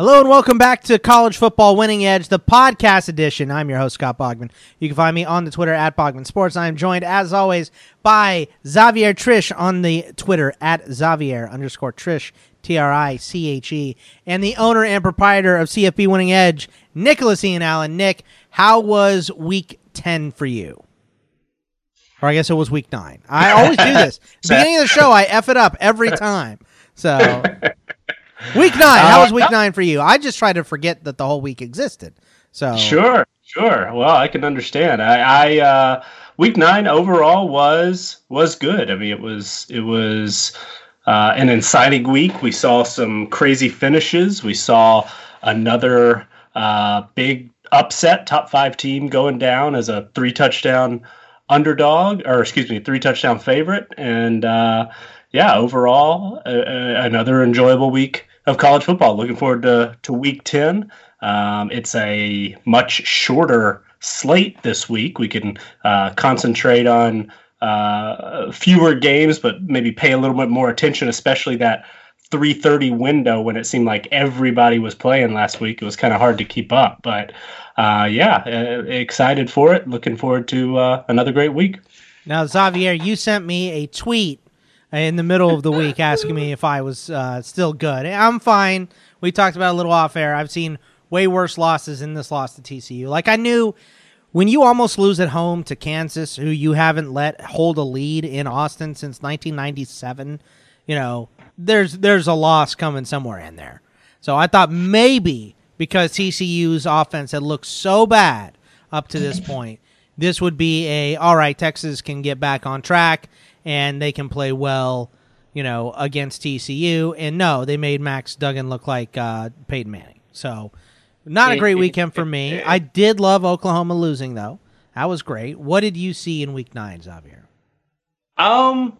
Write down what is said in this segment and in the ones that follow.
Hello and welcome back to College Football Winning Edge, the podcast edition. I'm your host, Scott Bogman. You can find me on the Twitter at Bogman Sports. I am joined, as always, by Xavier Triche on the Twitter at Xavier underscore Triche, T R I C H E, and the owner and proprietor of CFB Winning Edge, Nicholas Ian Allen. Nick, how was week 10 for you? Or I guess it was week nine. I always do this. Beginning of the show, I F it up every time. So. Week nine. How was week uh, nine for you? I just try to forget that the whole week existed. So sure, sure. Well, I can understand. I, I uh, week nine overall was was good. I mean, it was it was uh, an exciting week. We saw some crazy finishes. We saw another uh, big upset, top five team going down as a three touchdown underdog, or excuse me, three touchdown favorite, and uh, yeah, overall, another enjoyable week of college football. Looking forward to, to week 10. Um, it's a much shorter slate this week. We can uh, concentrate on uh, fewer games, but maybe pay a little bit more attention, especially that 3:30 window when it seemed like everybody was playing last week. It was kind of hard to keep up, but uh, yeah, uh, excited for it. Looking forward to uh, another great week. Now, Xavier, you sent me a tweet in the middle of the week asking me if I was uh, still good. I'm fine. We talked about a little off air. I've seen way worse losses in this loss to TCU. Like I knew when you almost lose at home to Kansas, who you haven't let hold a lead in Austin since 1997, you know, there's there's a loss coming somewhere in there. So I thought maybe because TCU's offense had looked so bad up to this point, this would be a all right. Texas can get back on track and they can play well, you know, against TCU. And no, they made Max Duggan look like uh, Peyton Manning. So, not a great weekend for me. I did love Oklahoma losing though. That was great. What did you see in Week Nine, Xavier? Um,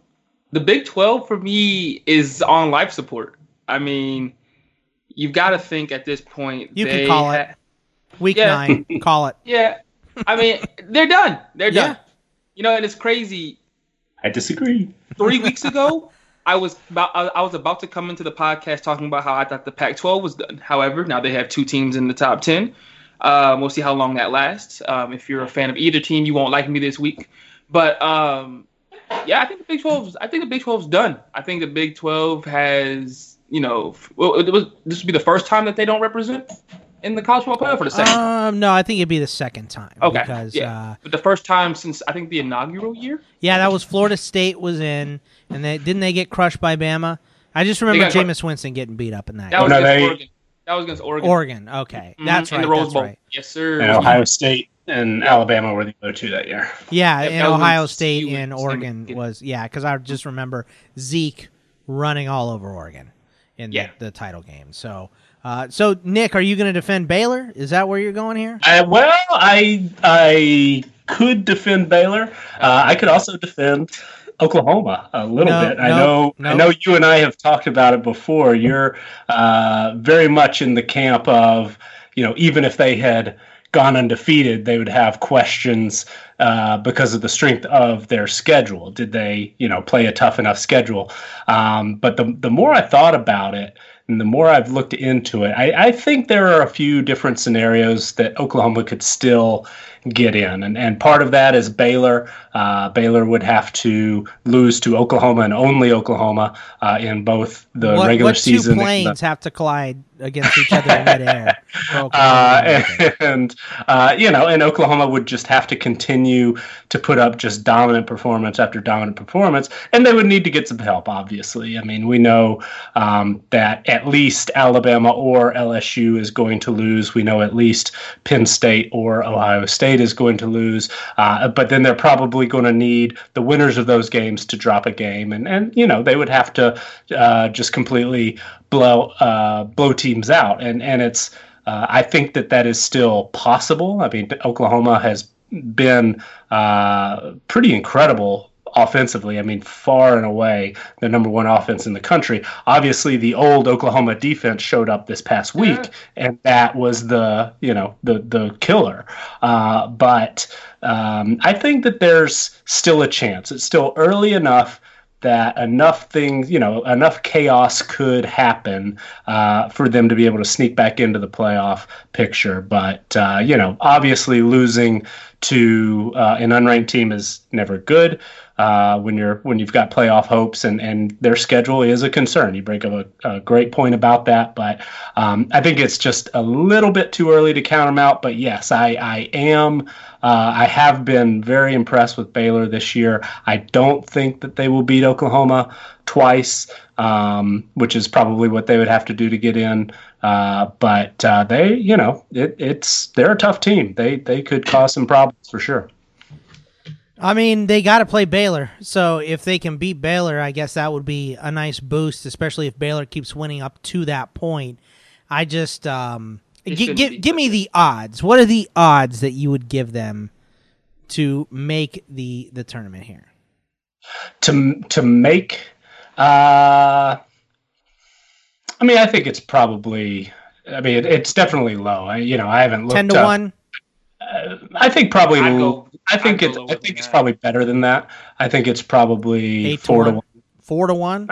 the Big Twelve for me is on life support. I mean, you've got to think at this point. You can call ha- it Week yeah. Nine. call it. Yeah, I mean, they're done. They're done. Yeah. You know, and it's crazy. I disagree. Three weeks ago, I was about I was about to come into the podcast talking about how I thought the Pac-12 was done. However, now they have two teams in the top ten. Um, we'll see how long that lasts. Um, if you're a fan of either team, you won't like me this week. But um, yeah, I think the Big 12. I think the Big 12's done. I think the Big 12 has, you know, well, it was this would be the first time that they don't represent in the college football playoff for the second? Um, no, I think it'd be the second time. Okay, because, yeah, uh, but the first time since I think the inaugural year. Yeah, that was Florida State was in, and they didn't they get crushed by Bama. I just remember Jameis Winston getting beat up in that. That was, no, they, Oregon. that was against Oregon. Oregon, okay, mm-hmm. that's right. the Rose Bowl. Right. Yes, sir. And Ohio State and Alabama were the other two that year. Yeah, yep, and Ohio State and Oregon was yeah, because I just remember Zeke running all over Oregon in yeah. the, the title game. So uh, so, Nick, are you going to defend Baylor? Is that where you're going here? Uh, well, I I could defend Baylor. Uh, I could also defend Oklahoma a little no, bit. No, I know no. I know you and I have talked about it before. You're uh, very much in the camp of you know even if they had gone undefeated, they would have questions uh, because of the strength of their schedule. Did they, you know, play a tough enough schedule? Um, but the the more I thought about it, and the more I've looked into it, I, I, think there are a few different scenarios that Oklahoma could still get in. And, and part of that is Baylor. Uh, Baylor would have to lose to Oklahoma and only Oklahoma uh, in both the what, regular what season. What two planes the... have to collide against each other in midair? uh, and, uh, you know, and Oklahoma would just have to continue to put up just dominant performance after dominant performance. And they would need to get some help, obviously. I mean, we know um, that at least Alabama or LSU is going to lose. We know at least Penn State or Ohio State is going to lose, uh, but then they're probably going to need the winners of those games to drop a game, and and you know they would have to uh, just completely blow uh, blow teams out, and and it's uh, I think that that is still possible. I mean, Oklahoma has been uh, pretty incredible offensively. I mean, far and away the number one offense in the country. Obviously, the old Oklahoma defense showed up this past week, yeah. and that was the you know the the killer. Uh, but um, I think that there's still a chance. It's still early enough that enough things, you know, enough chaos could happen uh, for them to be able to sneak back into the playoff picture. But, uh, you know, obviously losing to uh, an unranked team is never good. Uh, when you're when you've got playoff hopes and, and their schedule is a concern. You bring up a, a great point about that, but um, I think it's just a little bit too early to count them out. But yes, I I am uh, I have been very impressed with Baylor this year. I don't think that they will beat Oklahoma twice, um, which is probably what they would have to do to get in. Uh, but uh, they, you know, it, it's they're a tough team. They they could cause some problems for sure. I mean, they got to play Baylor. So if they can beat Baylor, I guess that would be a nice boost, especially if Baylor keeps winning up to that point. I just um, G- give give me the odds. What are the odds that you would give them to make the the tournament here? To to make, uh, I mean, I think it's probably. I mean, it, it's definitely low. I, you know, I haven't looked ten to up. one. Uh, I think probably. Go, I think it's. I think it's that. probably better than that. I think it's probably Eight four to one. one. Four to one.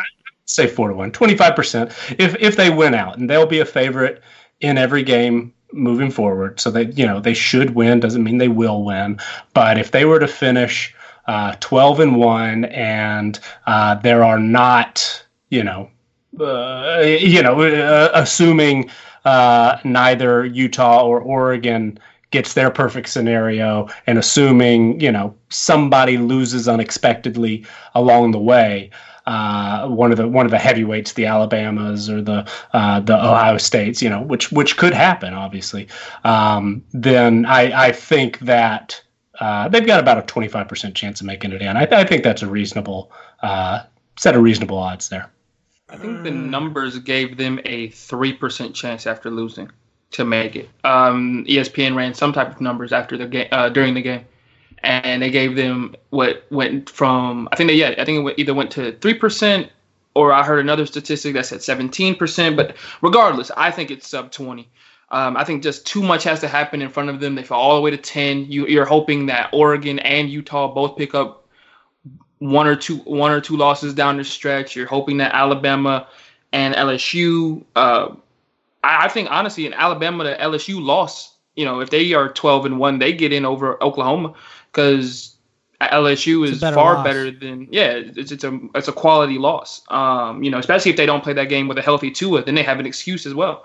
say four to one. Twenty five percent. If if they win out, and they'll be a favorite in every game moving forward. So they, you know, they should win. Doesn't mean they will win. But if they were to finish uh, 12 and one, and uh, there are not, you know, uh, you know, uh, assuming uh, neither Utah or Oregon gets their perfect scenario, and assuming you know somebody loses unexpectedly along the way uh, one of the one of the heavyweights, the Alabamas or the uh, the Ohio States, you know, which which could happen, obviously. Um, then I, I think that uh, they've got about a twenty five percent chance of making it in. I, I think that's a reasonable uh, set of reasonable odds there. I think the numbers gave them a three percent chance after losing to make it. Um, ESPN ran some type of numbers after the game uh, during the game and they gave them what went from I think they yeah I think it either went to three percent or I heard another statistic that said seventeen percent. But regardless, I think it's sub twenty. Um, I think just too much has to happen in front of them. They fall all the way to ten. You, you're hoping that Oregon and Utah both pick up one or two one or two losses down the stretch. You're hoping that Alabama and LSU. Uh, I, I think honestly, in Alabama to LSU loss, you know, if they are twelve and one, they get in over Oklahoma because LSU is better far loss. better than yeah. It's, it's a it's a quality loss. Um, you know, especially if they don't play that game with a healthy Tua, then they have an excuse as well.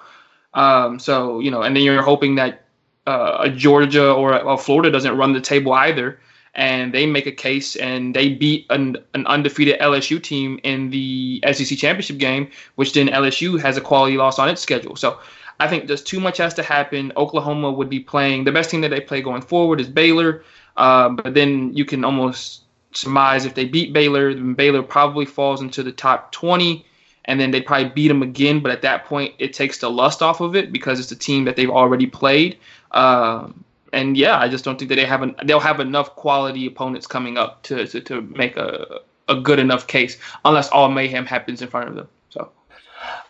Um, so you know, and then you're hoping that uh, a Georgia or a, a Florida doesn't run the table either, and they make a case and they beat an, an undefeated LSU team in the SEC championship game, which then LSU has a quality loss on its schedule. So. I think just too much has to happen. Oklahoma would be playing the best team that they play going forward is Baylor. Uh, but then you can almost surmise if they beat Baylor, then Baylor probably falls into the top 20, and then they probably beat them again. But at that point, it takes the lust off of it because it's a team that they've already played. Uh, and yeah, I just don't think that they have an, they'll have enough quality opponents coming up to to, to make a a good enough case, unless all mayhem happens in front of them. So.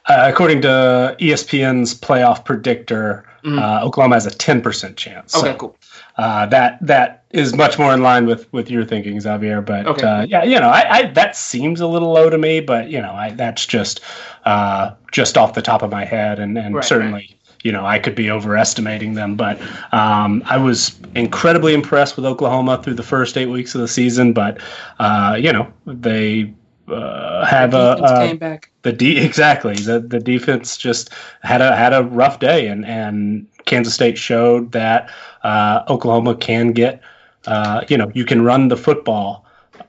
Uh, according to ESPN's playoff predictor, mm-hmm. uh, Oklahoma has a 10% chance. Okay, so, cool uh, that that is much more in line with with your thinking, Xavier. But okay. uh, yeah, you know, I, I, that seems a little low to me, but you know, I, that's just uh, just off the top of my head, and and right, certainly. Right. You know, I could be overestimating them, but um, I was incredibly impressed with Oklahoma through the first eight weeks of the season. But uh, you know, they uh, have a, uh, back. the D exactly the the defense just had a had a rough day and and Kansas State showed that uh, Oklahoma can get, uh, you know, you can run the football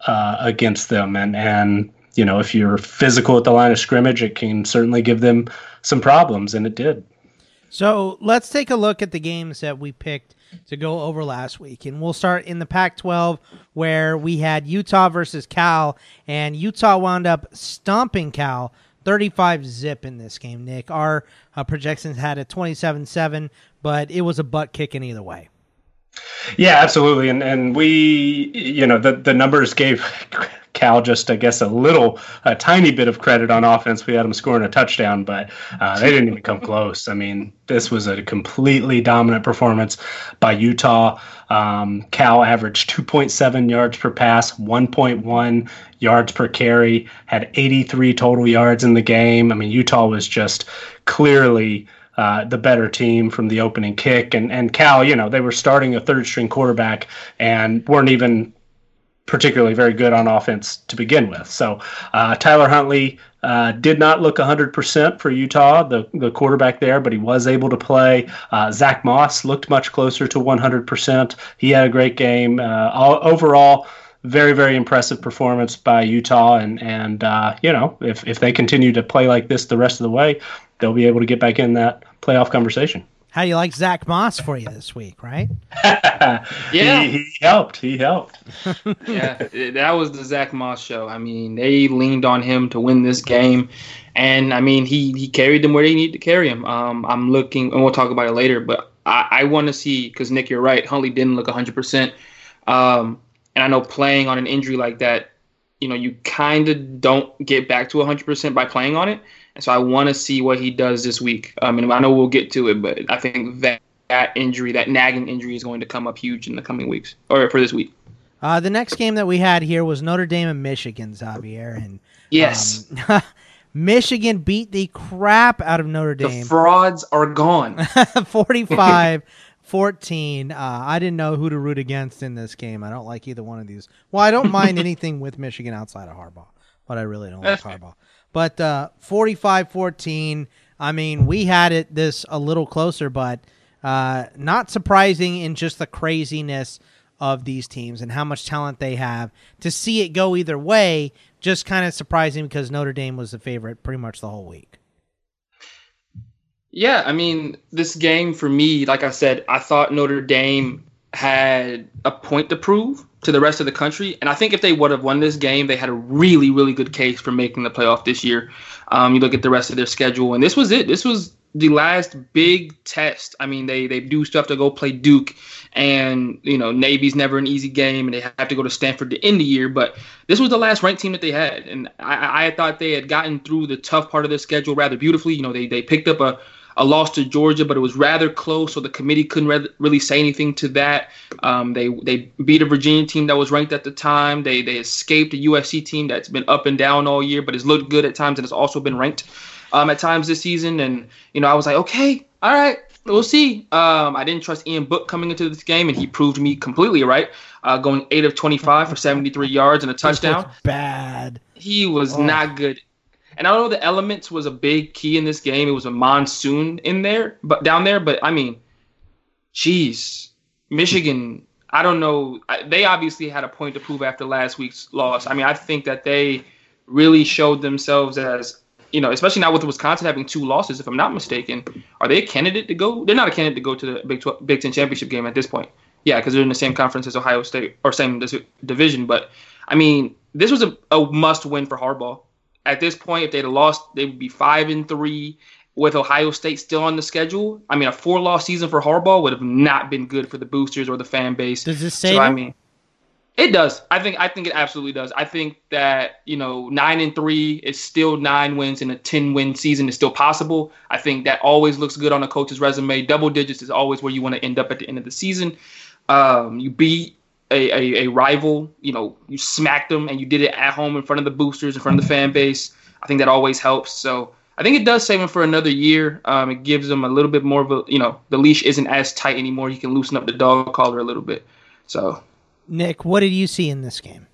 uh, against them, and and you know if you're physical at the line of scrimmage, it can certainly give them some problems, and it did. So let's take a look at the games that we picked to go over last week, and we'll start in the Pac-12 where we had Utah versus Cal, and Utah wound up stomping Cal 35 zip in this game, Nick. Our uh, projections had a 27 7, but it was a butt kick in either way. Yeah, absolutely. And and we, you know, the, the numbers gave Cal just, I guess, a little, a tiny bit of credit on offense. We had them scoring a touchdown, but uh, they didn't even come close. I mean, this was a completely dominant performance by Utah. Um, Cal averaged 2.7 yards per pass, 1.1 yards per carry, had 83 total yards in the game. I mean, Utah was just clearly uh, the better team from the opening kick. And, and Cal, you know, they were starting a third string quarterback and weren't even particularly very good on offense to begin with. So uh, Tyler Huntley uh, did not look 100% for Utah, the, the quarterback there, but he was able to play. Uh, Zach Moss looked much closer to 100%. He had a great game. Uh, all, overall, very, very impressive performance by Utah. And, and uh, you know, if, if they continue to play like this the rest of the way, they'll be able to get back in that playoff conversation. How do you like Zach Moss for you this week, right? yeah, he, he, helped. He helped. yeah, that was the Zach Moss show. I mean, they leaned on him to win this game, and I mean, he he carried them where they need to carry him. Um, I'm looking, and we'll talk about it later, but I, I want to see because Nick, you're right. Huntley didn't look 100, um, percent and I know playing on an injury like that, you know, you kind of don't get back to 100 percent by playing on it. And so I want to see what he does this week. I mean, I know we'll get to it, but I think that that injury, that nagging injury, is going to come up huge in the coming weeks or for this week. Uh, the next game that we had here was Notre Dame and Michigan, Xavier, and yes, um, Michigan beat the crap out of Notre Dame. The frauds are gone. 45 14. Uh, I didn't know who to root against in this game. I don't like either one of these. Well, I don't mind anything with Michigan outside of Harbaugh, but I really don't like Harbaugh. But uh, 45 14, I mean, we had it this a little closer, but uh, not surprising in just the craziness of these teams and how much talent they have. To see it go either way, just kind of surprising because Notre Dame was the favorite pretty much the whole week. Yeah, I mean, this game for me, like I said, I thought Notre Dame had a point to prove to the rest of the country. And I think if they would have won this game, they had a really, really good case for making the playoff this year. Um, you look at the rest of their schedule, and this was it. This was the last big test. I mean, they they do stuff to go play Duke, and you know Navy's never an easy game, and they have to go to Stanford to end the year. But this was the last ranked team that they had, and I, I thought they had gotten through the tough part of their schedule rather beautifully. You know, they they picked up a a loss to Georgia, but it was rather close, so the committee couldn't re- really say anything to that. Um, they they beat a Virginia team that was ranked at the time. They they escaped a USC team that's been up and down all year, but has looked good at times and has also been ranked um, at times this season. And you know, I was like, okay, all right, we'll see. Um, I didn't trust Ian Book coming into this game, and he proved me completely right. Uh, going eight of twenty-five for seventy-three yards and a touchdown. Bad. He was oh. not good and I know the elements was a big key in this game. It was a monsoon in there, but down there. But I mean, jeez, Michigan. I don't know. They obviously had a point to prove after last week's loss. I mean, I think that they really showed themselves as you know, especially now with Wisconsin having two losses, if I'm not mistaken. Are they a candidate to go? They're not a candidate to go to the Big 12, Big Ten championship game at this point. Yeah, because they're in the same conference as Ohio State or same division. But I mean, this was a, a must win for Harbaugh at this point, if they'd have lost, they would be five and three with Ohio State still on the schedule. I mean, a four loss season for Harbaugh would have not been good for the boosters or the fan base. Does this say? So, I mean, it does. I think. I think it absolutely does. I think that you know nine and three is still nine wins, and a ten win season is still possible. I think that always looks good on a coach's resume. Double digits is always where you want to end up at the end of the season. Um, you beat a, a, a, rival, you know, you smacked them and you did it at home in front of the boosters, in front of the fan base. I think that always helps. So I think it does save him for another year. Um, it gives him a little bit more of a, you know, the leash isn't as tight anymore. He can loosen up the dog collar a little bit. So, Nick, what did you see in this game?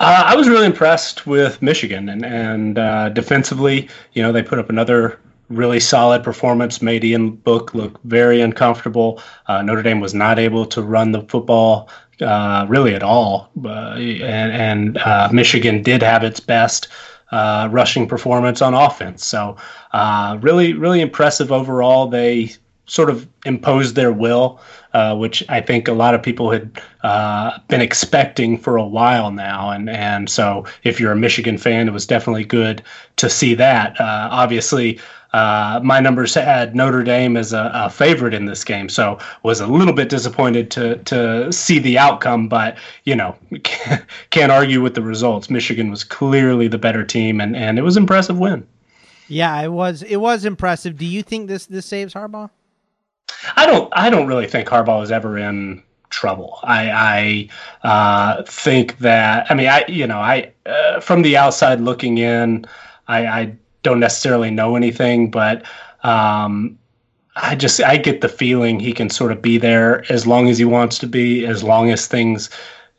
Uh, I was really impressed with Michigan and and uh, defensively, you know, they put up another really solid performance. Made Ian Book look very uncomfortable. Uh, Notre Dame was not able to run the football uh, really at all, uh, and, and uh, Michigan did have its best. Uh, rushing performance on offense. So, uh, really, really impressive overall. They sort of imposed their will, which I think a lot of people had been expecting for a while now. And and so if you're a Michigan fan, it was definitely good to see that. Obviously, uh, my numbers had Notre Dame as a, a, favorite in this game, so was a little bit disappointed to to see the outcome. But you know, can't, can't argue with the results. Michigan was clearly the better team, and, and it was an impressive win. Yeah, it was it was impressive. Do you think this this saves Harbaugh? I don't I don't really think Harbaugh was ever in trouble. I, I uh, think that I mean I you know I uh, from the outside looking in, I, I don't necessarily know anything, but um, I just I get the feeling he can sort of be there as long as he wants to be, as long as things,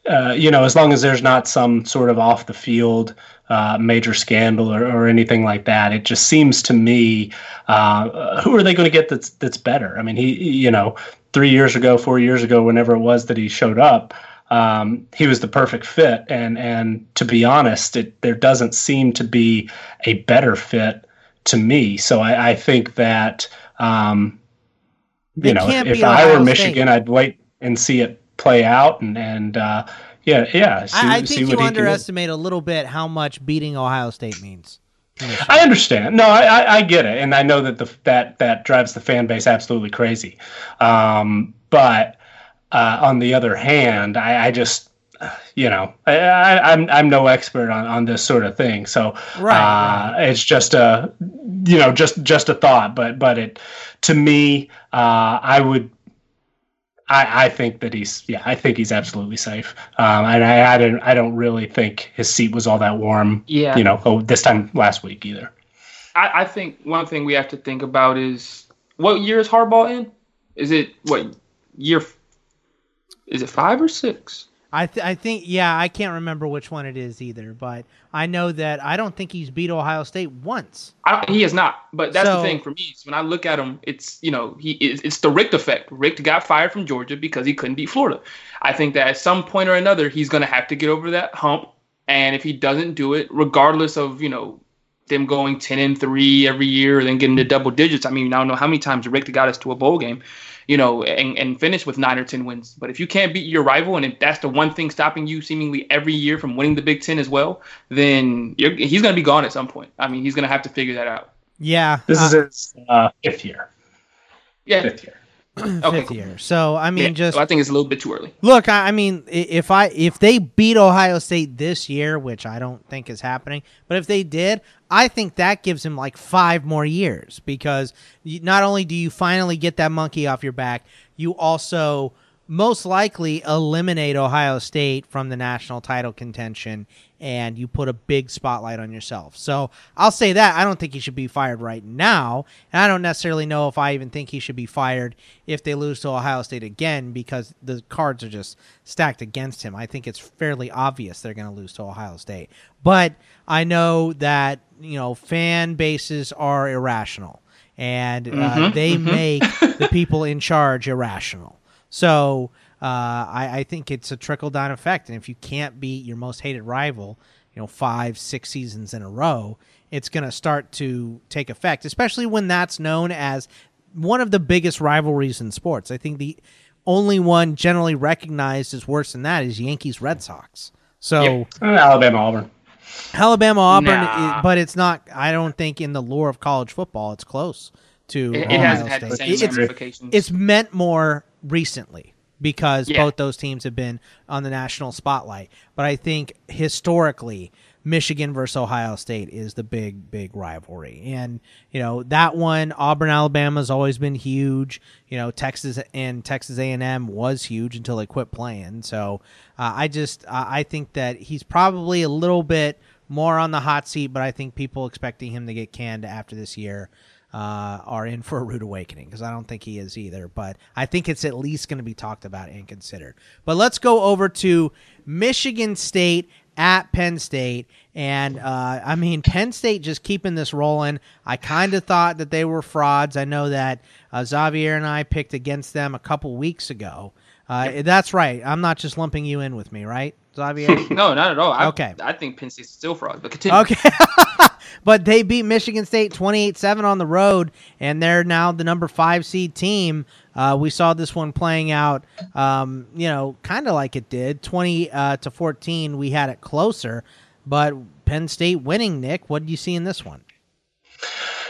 uh, you know, as long as there's not some sort of off the field uh, major scandal or, or anything like that. It just seems to me, uh, who are they going to get that's that's better? I mean, he you know, three years ago, four years ago, whenever it was that he showed up. Um, he was the perfect fit, and and to be honest, it, there doesn't seem to be a better fit to me. So I, I think that um, you it know, if, if I were Michigan, State. I'd wait and see it play out, and and uh, yeah, yeah. See, I, I think you underestimate a little bit how much beating Ohio State means. I understand. No, I, I, I, get it, and I know that the that that drives the fan base absolutely crazy. Um, but uh, on the other hand, I, I just you know I, am I'm, I'm no expert on, on this sort of thing, so right, uh, right. it's just a you know just just a thought. But but it to me, uh, I would I, I think that he's yeah I think he's absolutely safe. Um, and I I don't I don't really think his seat was all that warm. Yeah. You know, oh, this time last week either. I, I think one thing we have to think about is what year is Harbaugh in? Is it what year? Is it five or six? I th- I think yeah, I can't remember which one it is either, but I know that I don't think he's beat Ohio State once. he has not, but that's so, the thing for me. When I look at him, it's you know he it's, it's the Richt effect. Richt got fired from Georgia because he couldn't beat Florida. I think that at some point or another he's going to have to get over that hump, and if he doesn't do it, regardless of you know them going ten and three every year and then getting to double digits. I mean, I don't know how many times Richt got us to a bowl game you know, and, and finish with nine or 10 wins. But if you can't beat your rival, and if that's the one thing stopping you seemingly every year from winning the Big Ten as well, then he's going to be gone at some point. I mean, he's going to have to figure that out. Yeah. This uh, is his uh, fifth year. Yeah. Fifth year. okay, fifth year. So I mean, yeah, just I think it's a little bit too early. Look, I, I, mean, if I if they beat Ohio State this year, which I don't think is happening, but if they did, I think that gives him like five more years because not only do you finally get that monkey off your back, you also most likely eliminate Ohio State from the national title contention and you put a big spotlight on yourself. So I'll say that. I don't think he should be fired right now. And I don't necessarily know if I even think he should be fired if they lose to Ohio State again because the cards are just stacked against him. I think it's fairly obvious they're going to lose to Ohio State. But I know that, you know, fan bases are irrational and uh, mm-hmm, they mm-hmm. make the people in charge irrational. So uh, I, I, think it's a trickle down effect, and if you can't beat your most hated rival, you know, five, six seasons in a row, it's going to start to take effect, especially when that's known as one of the biggest rivalries in sports. I think the only one generally recognized as worse than that is Yankees Red Sox. So yep. Alabama Auburn. Alabama Auburn, nah. but it's not. I don't think in the lore of college football, it's close to. It, it hasn't had the same ramifications. It's meant more recently because yeah. both those teams have been on the national spotlight. But I think historically, Michigan versus Ohio State is the big, big rivalry. And, you know, that one, Auburn, Alabama has always been huge. You know, Texas and Texas A&M was huge until they quit playing. So uh, I just, uh, I think that he's probably a little bit more on the hot seat, but I think people expecting him to get canned after this year uh, are in for a rude awakening because I don't think he is either. But I think it's at least going to be talked about and considered. But let's go over to Michigan State at Penn State. And uh, I mean, Penn State just keeping this rolling. I kind of thought that they were frauds. I know that uh, Xavier and I picked against them a couple weeks ago. Uh, that's right. I'm not just lumping you in with me, right, Xavier? no, not at all. I, okay. I think Penn State's still fraud, but continue. Okay. but they beat Michigan State 28-7 on the road, and they're now the number five seed team. Uh, we saw this one playing out, um, you know, kind of like it did, 20 uh, to 14. We had it closer, but Penn State winning. Nick, what did you see in this one?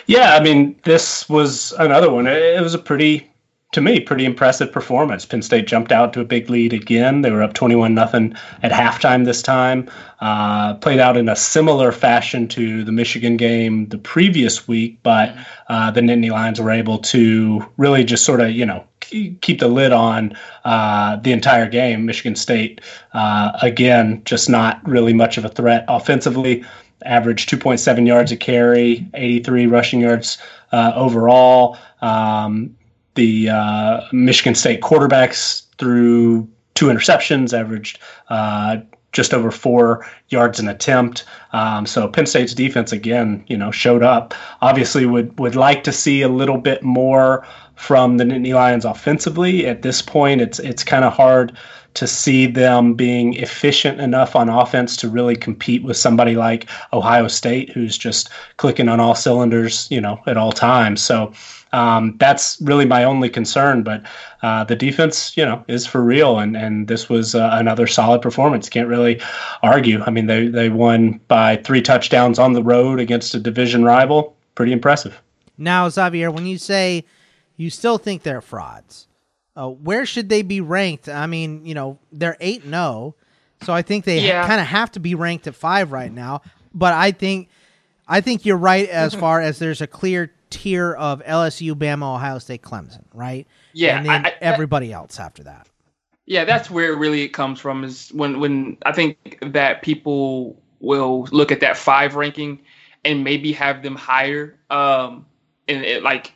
Yeah, I mean, this was another one. It was a pretty to me, pretty impressive performance. Penn State jumped out to a big lead again. They were up 21 nothing at halftime this time. Uh, played out in a similar fashion to the Michigan game the previous week, but uh, the Nittany Lions were able to really just sort of, you know, keep the lid on uh, the entire game. Michigan State, uh, again, just not really much of a threat offensively. Averaged 2.7 yards a carry, 83 rushing yards uh, overall. Um, the uh, Michigan State quarterbacks threw two interceptions, averaged uh, just over four yards an attempt. Um, so Penn State's defense again, you know, showed up. Obviously, would would like to see a little bit more from the Nittany Lions offensively. At this point, it's it's kind of hard to see them being efficient enough on offense to really compete with somebody like Ohio State, who's just clicking on all cylinders, you know, at all times. So um, that's really my only concern. But uh, the defense, you know, is for real, and and this was uh, another solid performance. Can't really argue. I mean, they they won by three touchdowns on the road against a division rival. Pretty impressive. Now, Xavier, when you say you still think they're frauds, uh, where should they be ranked? I mean, you know, they're 8 0. so I think they yeah. ha- kind of have to be ranked at five right now. But I think, I think you're right as far as there's a clear tier of LSU, Bama, Ohio State, Clemson, right? Yeah, and then I, I, everybody else after that. Yeah, that's where really it comes from. Is when when I think that people will look at that five ranking and maybe have them higher, um, in it, like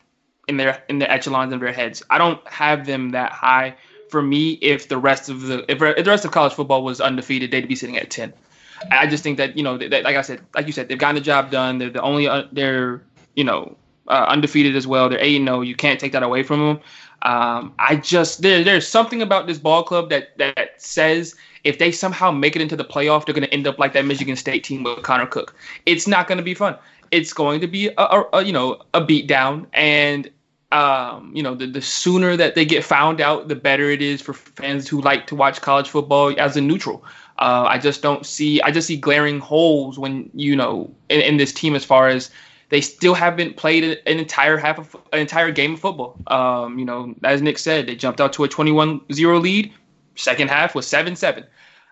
in their in the echelons of their heads. I don't have them that high. For me, if the rest of the if, if the rest of college football was undefeated, they'd be sitting at ten. I just think that you know, that, like I said, like you said, they've gotten the job done. They're the only uh, they're you know uh, undefeated as well. They're eight zero. You can't take that away from them. Um, I just there there's something about this ball club that that says if they somehow make it into the playoff, they're going to end up like that Michigan State team with Connor Cook. It's not going to be fun. It's going to be a, a, a you know a beat down, and um, you know the the sooner that they get found out, the better it is for fans who like to watch college football as a neutral. Uh, I just don't see. I just see glaring holes when you know in, in this team as far as they still haven't played an entire half of an entire game of football. Um, you know, as Nick said, they jumped out to a 21-0 lead. Second half was 7-7.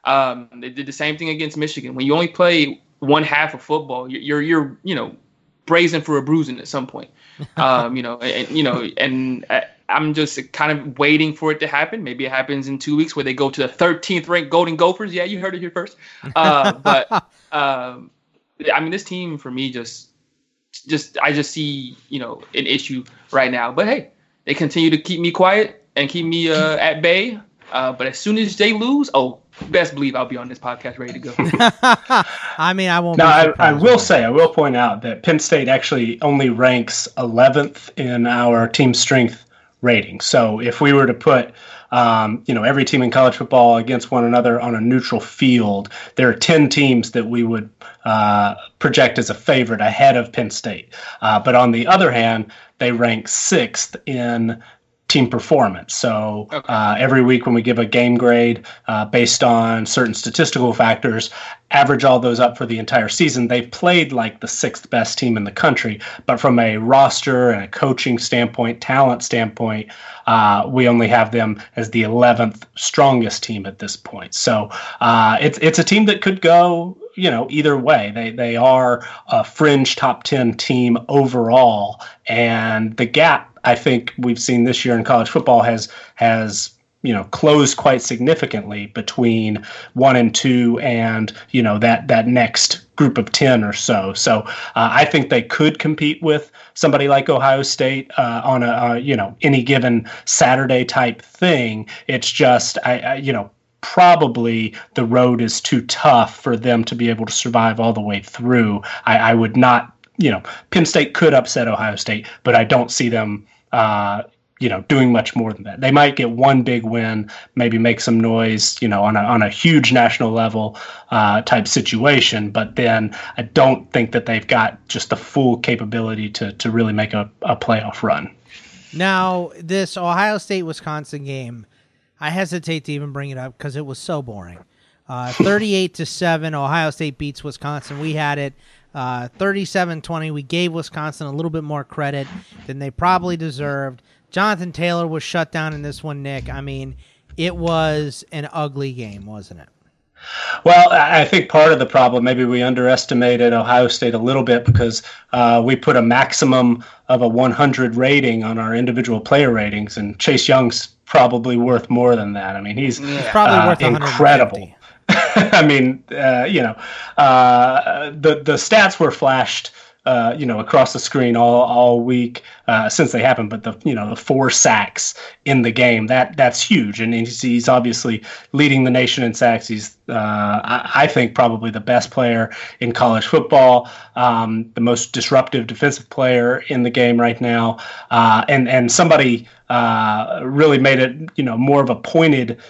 Um, they did the same thing against Michigan. When you only play one half of football, you're you're you know brazen for a bruising at some point. Um, you know, and you know, and I'm just kind of waiting for it to happen. Maybe it happens in two weeks where they go to the 13th ranked Golden Gophers. Yeah, you heard it here first. Uh, but um, I mean, this team for me just just I just see you know an issue right now. But hey, they continue to keep me quiet and keep me uh, at bay. Uh, but as soon as they lose, oh, best believe I'll be on this podcast ready to go. I mean, I won't. No, I, I, will say, I will point out that Penn State actually only ranks 11th in our team strength rating. So if we were to put um, you know, every team in college football against one another on a neutral field. There are 10 teams that we would uh, project as a favorite ahead of Penn State. Uh, but on the other hand, they rank sixth in team performance. So okay. uh, every week when we give a game grade uh, based on certain statistical factors, average all those up for the entire season, they've played like the sixth best team in the country. But from a roster and a coaching standpoint, talent standpoint, uh, we only have them as the 11th strongest team at this point. So uh, it's it's a team that could go you know either way they they are a fringe top 10 team overall and the gap I think we've seen this year in college football has has you know closed quite significantly between one and two and you know that that next group of 10 or so. So uh, i think they could compete with somebody like ohio state uh, on a uh, you know any given saturday type thing. It's just I, I you know probably the road is too tough for them to be able to survive all the way through. I, I would not you know penn state could upset ohio state but i don't see them uh, you know, doing much more than that. They might get one big win, maybe make some noise, you know, on a on a huge national level uh, type situation. But then I don't think that they've got just the full capability to to really make a, a playoff run. Now, this Ohio State Wisconsin game, I hesitate to even bring it up because it was so boring. Uh, 38 to 7, Ohio State beats Wisconsin. We had it uh, 37 20. We gave Wisconsin a little bit more credit than they probably deserved. Jonathan Taylor was shut down in this one, Nick. I mean, it was an ugly game, wasn't it? Well, I think part of the problem, maybe we underestimated Ohio State a little bit because uh, we put a maximum of a 100 rating on our individual player ratings, and Chase Young's probably worth more than that. I mean, he's, he's probably uh, worth incredible. I mean, uh, you know, uh, the the stats were flashed uh, you know, across the screen all all week uh, since they happened. But the you know the four sacks in the game that that's huge, and he's, he's obviously leading the nation in sacks. He's uh, I, I, think probably the best player in college football, um, the most disruptive defensive player in the game right now, uh, and and somebody really made it you know more of a pointed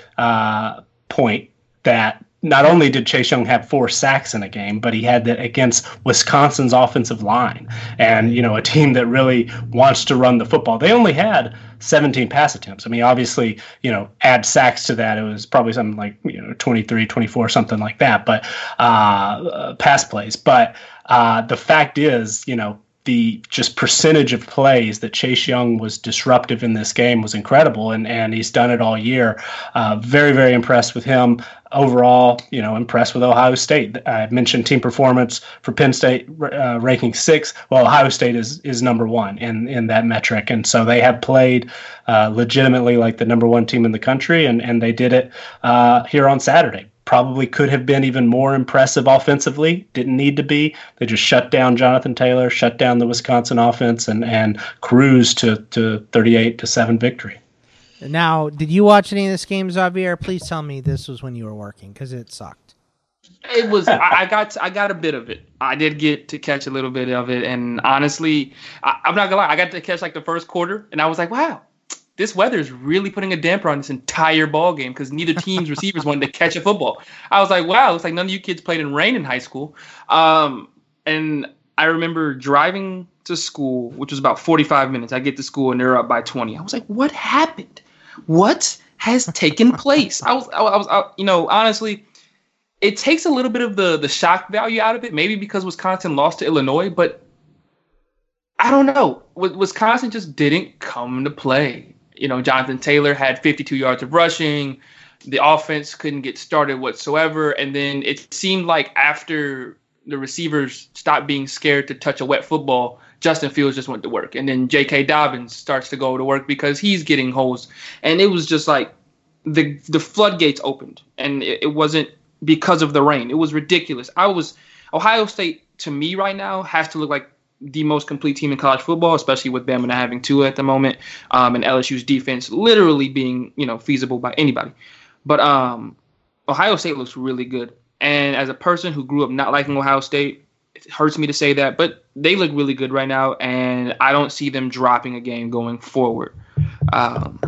point that not only did Chase Young have four sacks in a game, but he had that against Wisconsin's offensive line and, you know, a team that really wants to run the football. They only had 17 pass attempts. I mean, obviously, you know, add sacks to that, it was probably something like, you know, 23, 24, something like that, but uh, pass plays. But uh, the fact is, you know, the just percentage of plays that Chase Young was disruptive in this game was incredible, and and he's done it all year. Uh, very very impressed with him overall. You know, impressed with Ohio State. I mentioned team performance for Penn State uh, ranking six. Well, Ohio State is is number one in in that metric, and so they have played uh, legitimately like the number one team in the country, and and they did it uh, here on Saturday probably could have been even more impressive offensively. Didn't need to be. They just shut down Jonathan Taylor, shut down the Wisconsin offense, and and cruised to to 38 to seven victory. Now, did you watch any of this game, Xavier? Please tell me this was when you were working because it sucked. It was. I got. I got a bit of it. I did get to catch a little bit of it, and honestly, I, I'm not gonna lie. I got to catch like the first quarter, and I was like, "Wow, this weather is really putting a damper on this entire ball game because neither team's receivers wanted to catch a football. I was like, wow, it's like none of you kids played in rain in high school. Um, and I remember driving to school, which was about 45 minutes. I get to school and they're up by 20. I was like, what happened? What has taken place? I was, I, was, I, you know, honestly, it takes a little bit of the the shock value out of it. Maybe because Wisconsin lost to Illinois, but I don't know. Wisconsin just didn't come to play you know, Jonathan Taylor had 52 yards of rushing. The offense couldn't get started whatsoever. And then it seemed like after the receivers stopped being scared to touch a wet football, Justin Fields just went to work. And then J.K. Dobbins starts to go to work because he's getting holes. And it was just like the the floodgates opened. And it, it wasn't because of the rain. It was ridiculous. I was Ohio State to me right now has to look like the most complete team in college football, especially with Bama not having Tua at the moment, um, and LSU's defense literally being you know feasible by anybody. But um, Ohio State looks really good, and as a person who grew up not liking Ohio State, it hurts me to say that, but they look really good right now, and I don't see them dropping a game going forward. Um,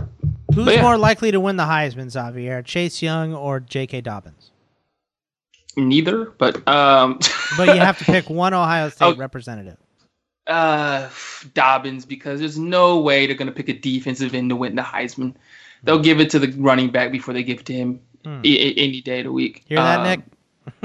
Who's yeah. more likely to win the Heisman, Xavier? Chase Young or J.K. Dobbins? Neither, but um, but you have to pick one Ohio State oh, representative uh, Dobbins because there's no way they're going to pick a defensive end to win the Heisman. They'll give it to the running back before they give it to him hmm. I- any day of the week. Hear that, um, Nick?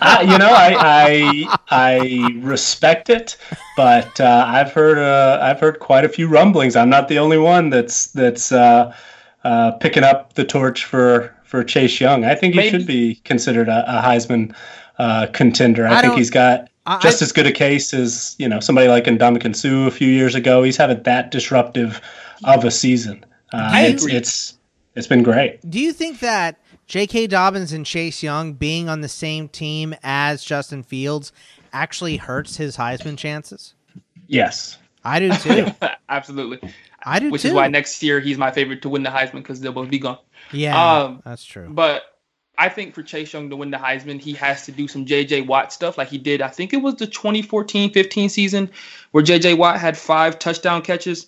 uh, you know, I, I, I respect it, but uh, I've heard uh, I've heard quite a few rumblings. I'm not the only one that's that's uh, uh, picking up the torch for for Chase Young. I think he Maybe. should be considered a, a Heisman uh, contender. I, I think he's got I, just as good a case as you know somebody like Ndamukong Suh a few years ago. He's having that disruptive of a season. Uh, it's it's it's been great. Do you think that J.K. Dobbins and Chase Young being on the same team as Justin Fields actually hurts his Heisman chances? Yes, I do too. Absolutely, I do. Which too. is why next year he's my favorite to win the Heisman because they'll both be gone. Yeah, um, that's true. But I think for Chase Young to win the Heisman, he has to do some JJ Watt stuff like he did. I think it was the 2014-15 season where JJ Watt had five touchdown catches.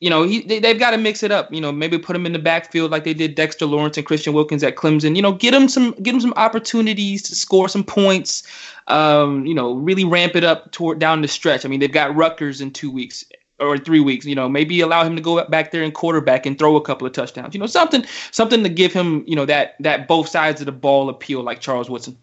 You know, he they, have got to mix it up. You know, maybe put him in the backfield like they did Dexter Lawrence and Christian Wilkins at Clemson. You know, get him some get him some opportunities to score some points. Um, you know, really ramp it up toward down the stretch. I mean, they've got Rutgers in two weeks. Or three weeks. You know, maybe allow him to go back there and quarterback and throw a couple of touchdowns. You know, something something to give him you know that that both sides of the ball appeal like Charles Woodson.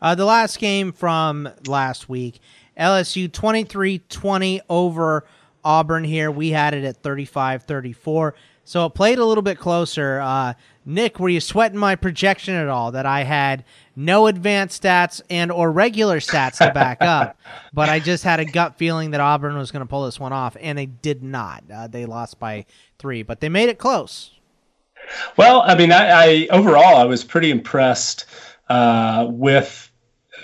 Uh, the last game from last week, LSU 23-20 over Auburn. Here we had it at 35-34. So it played a little bit closer. Uh, Nick, were you sweating my projection at all that I had no advanced stats and or regular stats to back up, but I just had a gut feeling that Auburn was going to pull this one off, and they did not. Uh, they lost by three, but they made it close. Well, I mean, I, I overall I was pretty impressed uh, with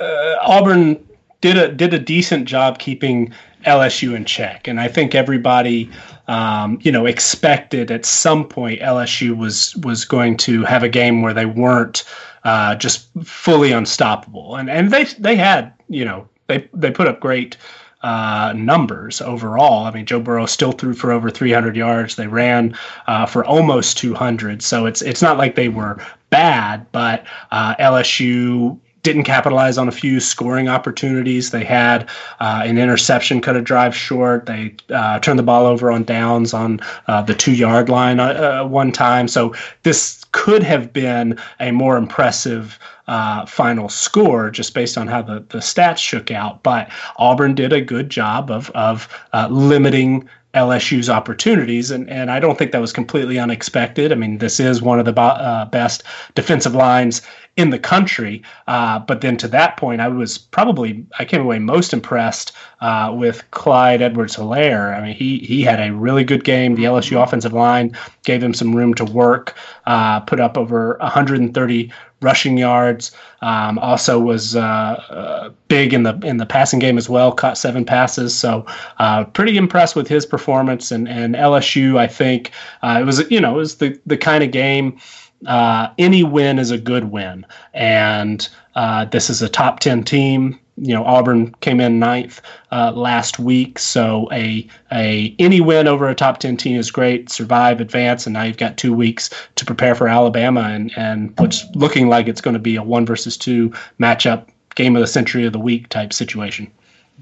uh, Auburn did a did a decent job keeping LSU in check, and I think everybody um, you know, expected at some point LSU was was going to have a game where they weren't uh, just fully unstoppable, and and they they had you know they they put up great. Uh, numbers overall. I mean, Joe Burrow still threw for over 300 yards. They ran uh, for almost 200. So it's it's not like they were bad, but uh, LSU didn't capitalize on a few scoring opportunities. They had uh, an interception, cut a drive short. They uh, turned the ball over on downs on uh, the two yard line uh, uh, one time. So this could have been a more impressive uh, final score just based on how the, the stats shook out. But Auburn did a good job of, of limiting LSU's opportunities, and and I don't think that was completely unexpected. I mean, this is one of the uh, best defensive lines in the country. Uh, but then to that point, I was probably I came away most impressed uh, with Clyde Edwards-Helaire. I mean, he he had a really good game. The LSU offensive line gave him some room to work. Uh, put up over 130 rushing yards. Um, also was uh, uh, big in the in the passing game as well. Caught seven passes, so uh, pretty impressed with his performance. And and LSU, I think uh, it was you know it was the the kind of game. Uh, any win is a good win, and uh, this is a top ten team you know Auburn came in ninth uh, last week, so a a any win over a top ten team is great. Survive, advance, and now you've got two weeks to prepare for Alabama and and what's looking like it's going to be a one versus two matchup, game of the century of the week type situation.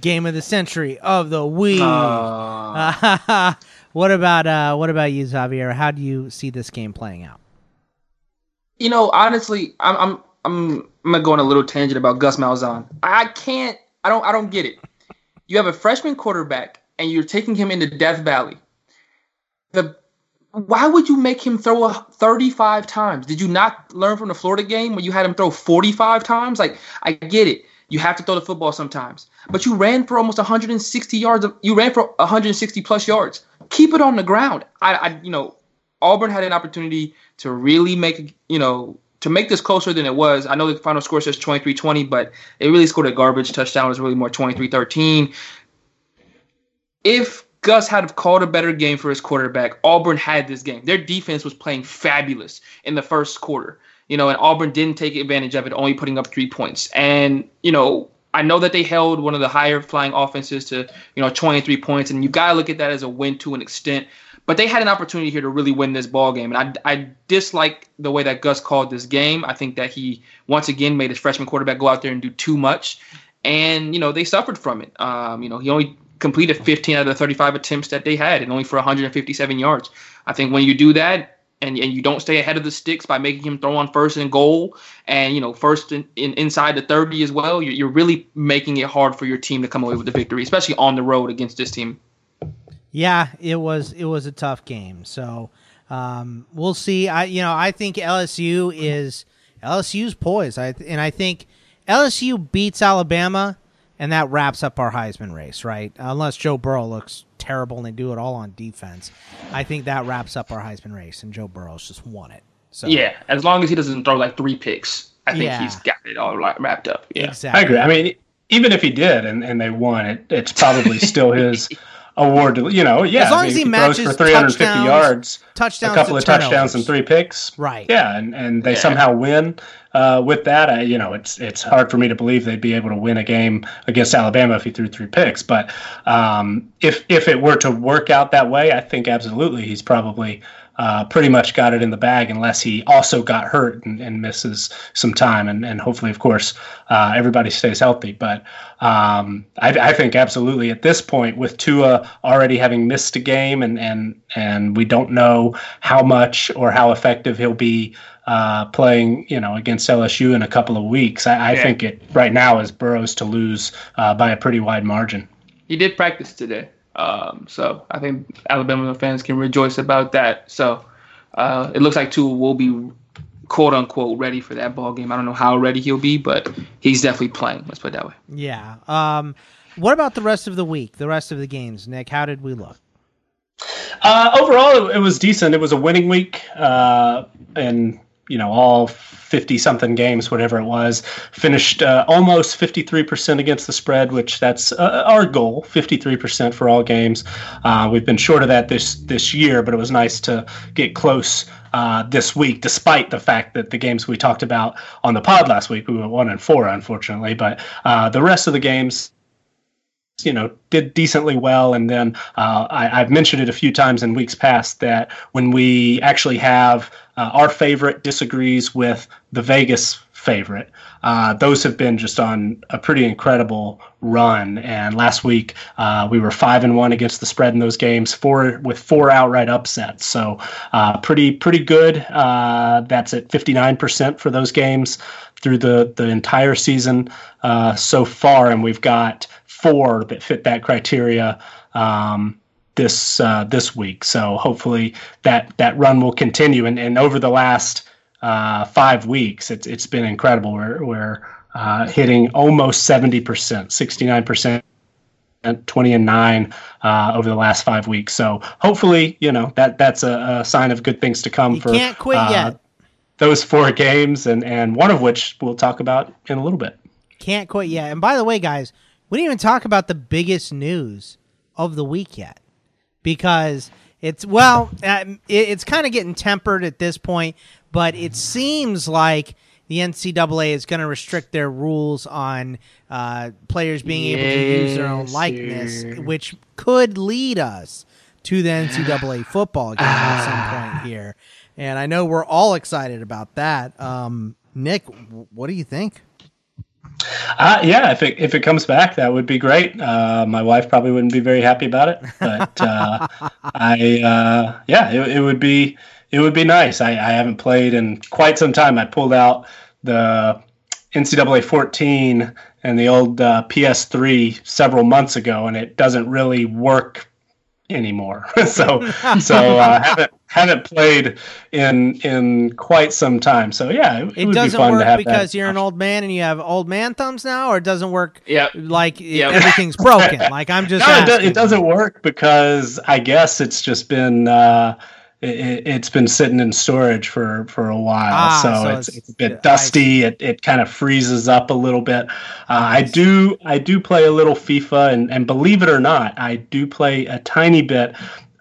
Game of the century of the week. Uh. what about uh, what about you, Xavier? How do you see this game playing out? You know, honestly, I'm I'm I'm I'm gonna go on a little tangent about Gus Malzahn. I can't. I don't. I don't get it. You have a freshman quarterback, and you're taking him into Death Valley. The why would you make him throw a 35 times? Did you not learn from the Florida game where you had him throw 45 times? Like I get it. You have to throw the football sometimes, but you ran for almost 160 yards. Of, you ran for 160 plus yards. Keep it on the ground. I, I, you know, Auburn had an opportunity to really make, you know, to make this closer than it was, I know the final score says 23-20, but it really scored a garbage touchdown. It was really more 23-13. If Gus had called a better game for his quarterback, Auburn had this game. Their defense was playing fabulous in the first quarter. You know, and Auburn didn't take advantage of it, only putting up three points. And, you know, I know that they held one of the higher flying offenses to, you know, 23 points, and you got to look at that as a win to an extent. But they had an opportunity here to really win this ball game, and I, I dislike the way that Gus called this game. I think that he once again made his freshman quarterback go out there and do too much, and you know they suffered from it. Um, you know he only completed 15 out of the 35 attempts that they had, and only for 157 yards. I think when you do that, and, and you don't stay ahead of the sticks by making him throw on first and goal and you know first in, in inside the 30 as well you're, you're really making it hard for your team to come away with the victory especially on the road against this team yeah, it was it was a tough game. So um, we'll see. I you know I think LSU is LSU's poised. I and I think LSU beats Alabama, and that wraps up our Heisman race, right? Unless Joe Burrow looks terrible and they do it all on defense, I think that wraps up our Heisman race, and Joe Burrow's just won it. So yeah, as long as he doesn't throw like three picks, I think yeah. he's got it all wrapped up. Yeah, exactly. I agree. I mean, even if he did and, and they won, it it's probably still his award. You know, yeah, as long I mean, as he, he matches for 350 yards, touchdowns, a couple of turnovers. touchdowns and three picks, right? Yeah, and, and they Yeah. somehow win uh, with that. I, you know, it's it's hard for me to believe they'd be able to win a game against Alabama if he threw three picks. But um, if if it were to work out that way, I think absolutely he's probably. Uh, pretty much got it in the bag unless he also got hurt and, and misses some time. And, and hopefully, of course, uh, everybody stays healthy. But um, I, I, think absolutely at this point, with Tua already having missed a game and, and, and we don't know how much or how effective he'll be uh, playing, you know, against LSU in a couple of weeks, I, I yeah. think it right now is Burrow's to lose uh, by a pretty wide margin. He did practice today. Um, so I think Alabama fans can rejoice about that. So uh, it looks like Tua will be quote unquote ready for that ball game. I don't know how ready he'll be, but he's definitely playing. Let's put it that way. Yeah. Um, what about the rest of the week? The rest of the games, Nick? How did we look? Uh, overall, it, it, was decent. It was a winning week, uh, and you know all 50 something games whatever it was finished uh, almost 53% against the spread which that's uh, our goal 53% for all games. Uh, we've been short of that this this year but it was nice to get close uh, this week despite the fact that the games we talked about on the pod last week we went one and four unfortunately but uh, the rest of the games you know did decently well. And then uh, I, have mentioned it a few times in weeks past that when we actually have uh, our favorite disagrees with the vegas favorite uh, those have been just on a pretty incredible run. And last week uh, we were five and one against the spread in those games four with four outright upsets. So uh, pretty pretty good uh, that's at 59% for those games through the the entire season so far. And we've got four that fit that criteria um, this uh, this week. So hopefully that that run will continue. And, and over the last uh, five weeks, it's it's been incredible. We're we're uh, hitting almost seventy percent, sixty nine percent. 20 and 9 uh, over the last five weeks. So hopefully, you know, that that's a, a sign of good things to come you for can't quit uh, yet. those four games and, and one of which we'll talk about in a little bit. Can't quit yet. And by the way, guys, we didn't even talk about the biggest news of the week yet because it's well, uh, it's kind of getting tempered at this point, but it seems like the NCAA is going to restrict their rules on uh, players being yes, able to use their own likeness, sir. which could lead us to the NCAA football game at some point here. And I know we're all excited about that. Um, Nick, what do you think? Uh, yeah, if it if it comes back, that would be great. Uh, my wife probably wouldn't be very happy about it, but uh, I uh, yeah, it, it, would be it would be nice. I, I haven't played in quite some time. I pulled out the NCAA 14 and the old uh, PS3 several months ago, and it doesn't really work anymore. so so uh, haven't haven't played in in quite some time. So yeah, it, it doesn't be work because that. you're an old man and you have old man thumbs now, or it doesn't work. Yeah, like yep. everything's broken. like I'm just. No, it, does, not work because I guess it's just been. Uh, it, has been sitting in storage for, for a while, ah, so, so it's, it's, a bit dusty. It, it kind of freezes up a little bit. Uh, I do I do play a little FIFA, and, and believe it or not, I do play a tiny bit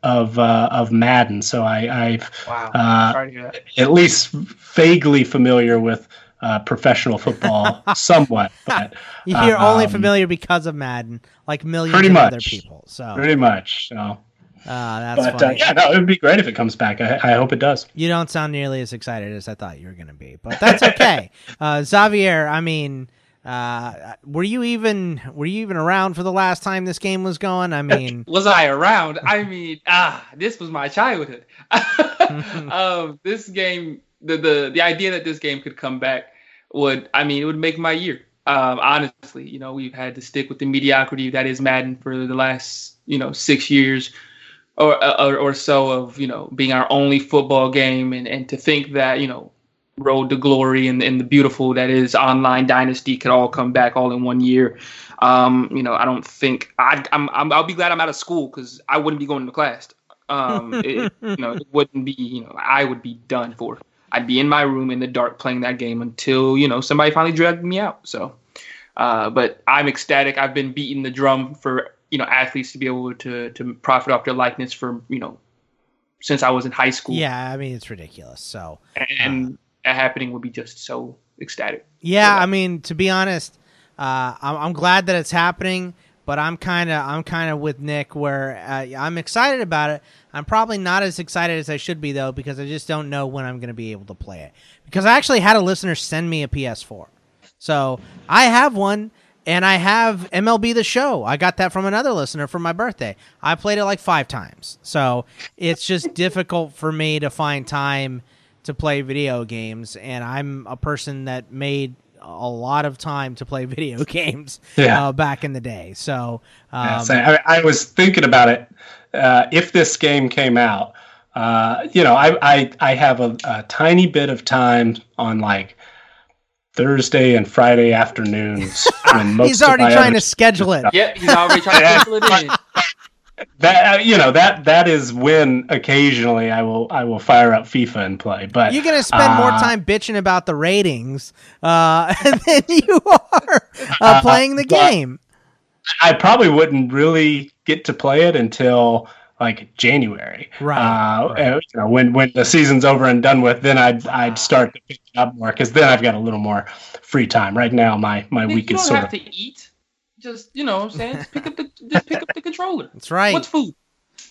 of uh, of Madden. So I, I've wow. uh, at least vaguely familiar with uh, professional football somewhat. But you're um, only familiar because of Madden, like millions of much, other people. So pretty much. So uh, that's but uh, yeah, no, it would be great if it comes back. I, I, hope it does. You don't sound nearly as excited as I thought you were going to be, but that's okay. uh, Xavier, I mean, uh, were you even were you even around for the last time this game was going? I mean, was I around? I mean, ah, this was my childhood. um, this game, the the the idea that this game could come back would, I mean, it would make my year. Um, honestly, you know, we've had to stick with the mediocrity that is Madden for the last, you know, six years or, or, or so of you know being our only football game, and, and to think that you know road to glory and, and the beautiful that is online dynasty could all come back all in one year. Um, you know, I don't think I, I'm, I'm I'll be glad I'm out of school because I wouldn't be going to class. Um, it, you know, it wouldn't be you know I would be done for. I'd be in my room in the dark playing that game until you know somebody finally dragged me out. So, uh, but I'm ecstatic. I've been beating the drum for you know athletes to be able to to profit off their likeness for you know since I was in high school. Yeah, I mean it's ridiculous. So and uh, happening would be just so ecstatic. Yeah, I mean to be honest, uh, I'm, I'm glad that it's happening. but I'm kind of I'm kind of with Nick where uh, I'm excited about it. I'm probably not as excited as I should be though because I just don't know when I'm going to be able to play it. Because I actually had a listener send me a PS4, so I have one. And I have MLB The Show. I got that from another listener for my birthday. I played it like five times. So it's just difficult for me to find time to play video games. And I'm a person that made a lot of time to play video games Yeah. uh, back in the day. So, um, Yeah, so I, I was thinking about it. Uh, if this game came out, uh, you know, I I, I have a, a tiny bit of time on like Thursday and Friday afternoons. when most he's of already my trying to schedule it. Yep, he's already trying to pencil it in. that uh, you know that that is when occasionally I will I will fire up FIFA and play. But You're gonna spend more uh, time bitching about the ratings uh, than you are uh, playing the but- game. I probably wouldn't really get to play it until like January. Right, Uh, right. uh, You know, when when the season's over and done with, then I'd I'd start to pick it up more because then I've got a little more free time. Right now, my my Nick, week you is don't sort have of to eat. Just you know, what I'm saying, just pick up the just pick up the controller. That's right. What's food?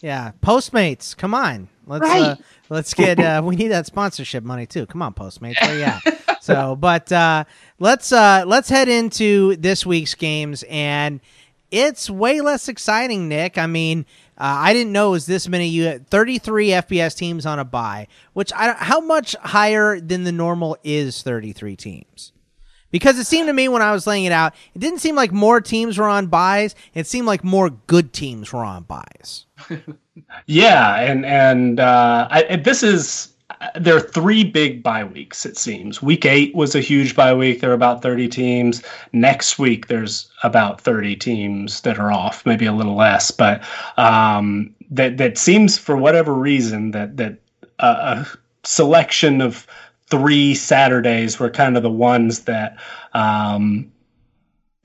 Yeah, Postmates, come on. Let's uh, let's get uh, we need that sponsorship money too. Come on, Postmates. Where you at? so, but uh, let's uh, let's head into this week's games, and it's way less exciting, Nick. I mean, uh, I didn't know it was this many. You had 33 FBS teams on a bye, which I how much higher than the normal is 33 teams? Because it seemed to me when I was laying it out, it didn't seem like more teams were on byes. It seemed like more good teams were on byes. yeah, and and uh, I, this is there are three big bye weeks. It seems week eight was a huge bye week. There are about thirty teams. Next week there's about thirty teams that are off, maybe a little less, but um, that that seems for whatever reason that that uh, a selection of three Saturdays were kind of the ones that um,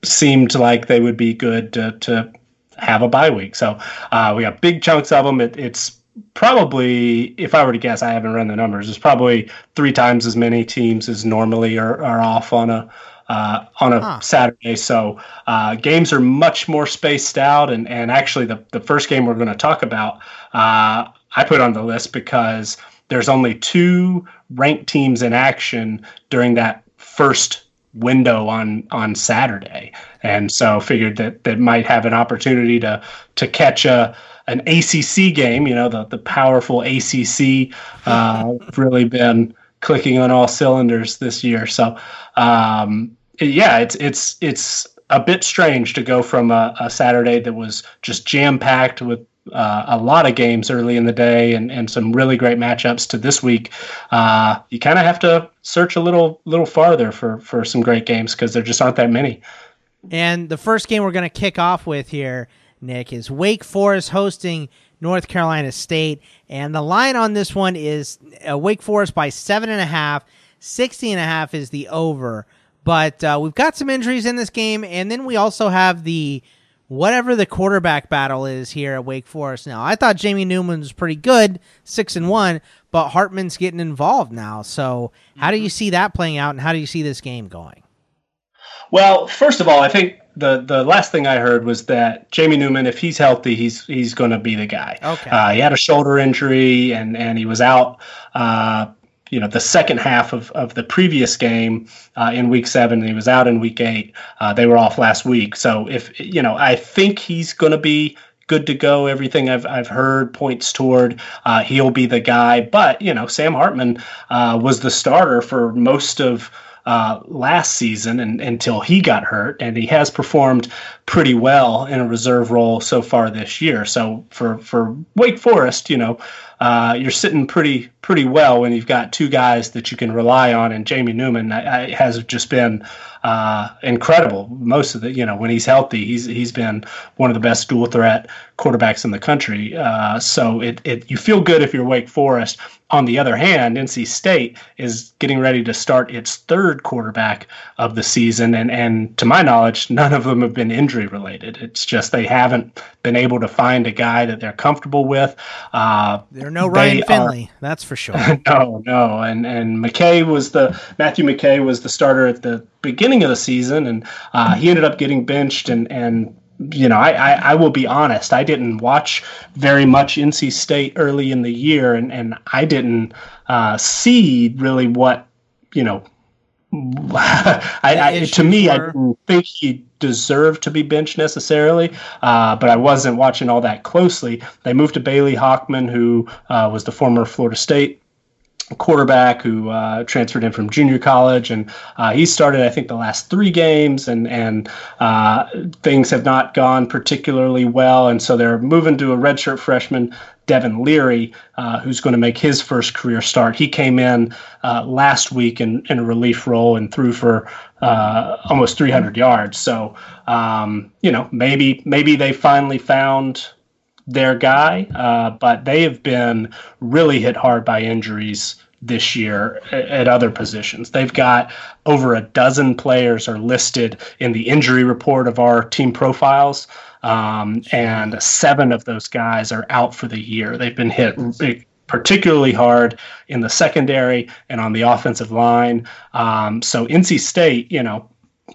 seemed like they would be good to, to have a bye week. So uh, we got big chunks of them. It, it's probably, if I were to guess, I haven't run the numbers. It's probably three times as many teams as normally are, are off on a uh, on a Huh. Saturday. So uh, games are much more spaced out. And and actually, the the first game we're going to talk about, uh, I put on the list because there's only two ranked teams in action during that first window on on Saturday, and so figured that that might have an opportunity to to catch a an ACC game. You know, the the powerful ACC uh, really been clicking on all cylinders this year. So, um, yeah, it's it's it's a bit strange to go from a, a Saturday that was just jam packed with uh, a lot of games early in the day and, and some really great matchups to this week. Uh, you kind of have to search a little little farther for for some great games because there just aren't that many. And the first game we're going to kick off with here, Nick, is Wake Forest hosting North Carolina State. And the line on this one is uh, Wake Forest by seven and a half. 60 and a half is the over. But uh, we've got some injuries in this game. And then we also have the whatever the quarterback battle is here at Wake Forest now. I thought Jamie Newman was pretty good, six and one, but Hartman's getting involved now. So how do you see that playing out and how do you see this game going? Well, first of all, I think the the last thing I heard was that Jamie Newman, if he's healthy, he's he's going to be the guy. Okay. Uh, he had a shoulder injury and and he was out. Uh, you know the second half of, of the previous game uh, in week seven he was out in week eight uh, they were off last week so if you know i think he's going to be good to go everything i've, I've heard points toward uh, he'll be the guy but you know sam hartman uh, was the starter for most of uh, last season and, until he got hurt, and he has performed pretty well in a reserve role so far this year. So for for Wake Forest, you know, uh, you're sitting pretty pretty well when you've got two guys that you can rely on, and Jamie Newman I, I, has just been uh, incredible. Most of the, you know, when he's healthy, he's he's been one of the best dual threat quarterbacks in the country. Uh, so it, it you feel good if you're Wake Forest. On the other hand, NC State is getting ready to start its third quarterback of the season, and and to my knowledge, none of them have been injury related. It's just they haven't been able to find a guy that they're comfortable with. Uh, There are no Ryan are- Finley, that's for sure. no, no, and and McKay was the Matthew McKay was the starter at the beginning of the season, and uh, he ended up getting benched and and you know, I, I, I, will be honest. I didn't watch very much NC State early in the year, and, and I didn't uh, see really what you know. I, I to me. I didn't think he deserved to be benched necessarily, uh, but I wasn't watching all that closely. They moved to Bailey Hockman, who uh, was the former Florida State quarterback who uh, transferred in from junior college, and uh, he started, I think, the last three games, and and uh, things have not gone particularly well, and so they're moving to a redshirt freshman. Devin Leary, uh, who's going to make his first career start. He came in uh, last week in, in a relief role and threw for uh, almost 300 yards. So, um, you know, maybe maybe they finally found their guy, uh, but they have been really hit hard by injuries this year at other positions. They've got over a dozen players are listed in the injury report of our team profiles, um, and seven of those guys are out for the year. They've been hit particularly hard in the secondary and on the offensive line. Um, so NC State, you know,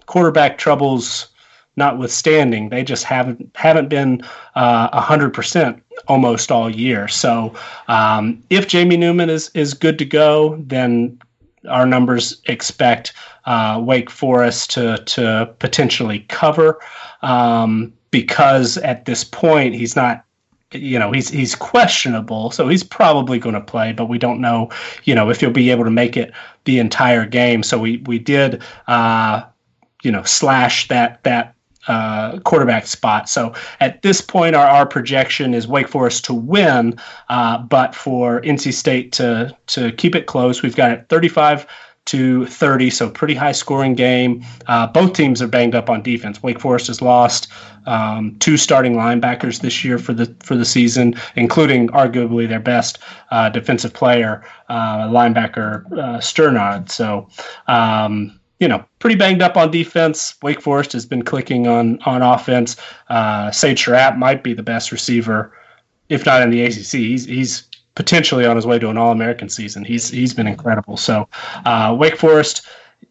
quarterback troubles notwithstanding, they just haven't haven't been uh, a hundred percent almost all year. So um, if Jamie Newman is is good to go, then our numbers expect uh, Wake Forest to to potentially cover um, because at this point he's not you know he's he's questionable so he's probably going to play but we don't know you know if he'll be able to make it the entire game so we we did uh you know slash that that uh, quarterback spot. So at this point, our, our projection is Wake Forest to win, uh, but for NC State to to keep it close. We've got it 35 to 30, so pretty high scoring game. Uh, both teams are banged up on defense. Wake Forest has lost um, two starting linebackers this year for the for the season, including arguably their best uh, defensive player, uh, linebacker uh, Strnad. So. Um, you know, pretty banged up on defense. Wake Forest has been clicking on on offense. Uh, Sage Surratt might be the best receiver, if not in the ACC. He's he's potentially on his way to an All American season. He's he's been incredible. So uh, Wake Forest,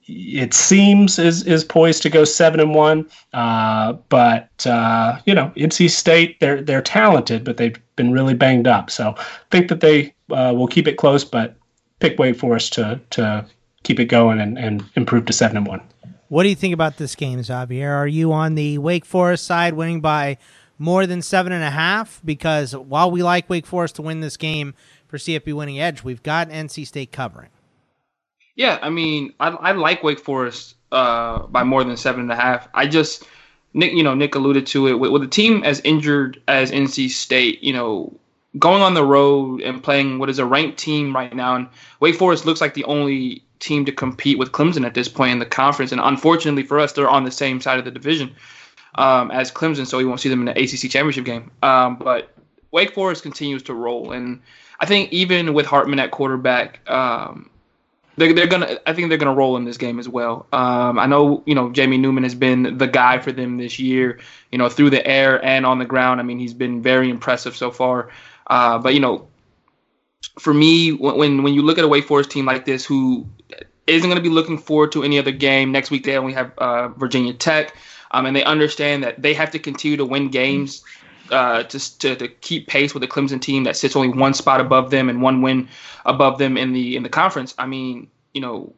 it seems is is poised to go seven and one. Uh, but uh, you know, NC State they're they're talented, but they've been really banged up. So think that they uh, will keep it close, but pick Wake Forest to to keep it going and, and improve to seven and one. What do you think about this game, Xavier? Are you on the Wake Forest side, winning by more than seven and a half? Because while we like Wake Forest to win this game for CFB winning edge, we've got NC State covering. Yeah, I mean, I, I like Wake Forest uh, by more than seven and a half. I just Nick, you know, Nick alluded to it with, with a team as injured as NC State. You know, going on the road and playing what is a ranked team right now, and Wake Forest looks like the only team to compete with Clemson at this point in the conference. And unfortunately for us, they're on the same side of the division um, as Clemson, so we won't see them in the ACC championship game. Um, but Wake Forest continues to roll, and I think even with Hartman at quarterback, um, they're, they're gonna. I think they're gonna roll in this game as well. Um, I know you know Jamie Newman has been the guy for them this year. You know through the air and on the ground. I mean he's been very impressive so far. Uh, but you know for me, when when you look at a Wake Forest team like this, who isn't going to be looking forward to any other game next week, they only have uh, Virginia Tech, um, and they understand that they have to continue to win games uh, to, to to keep pace with the Clemson team that sits only one spot above them and one win above them in the in the conference. I mean, you know,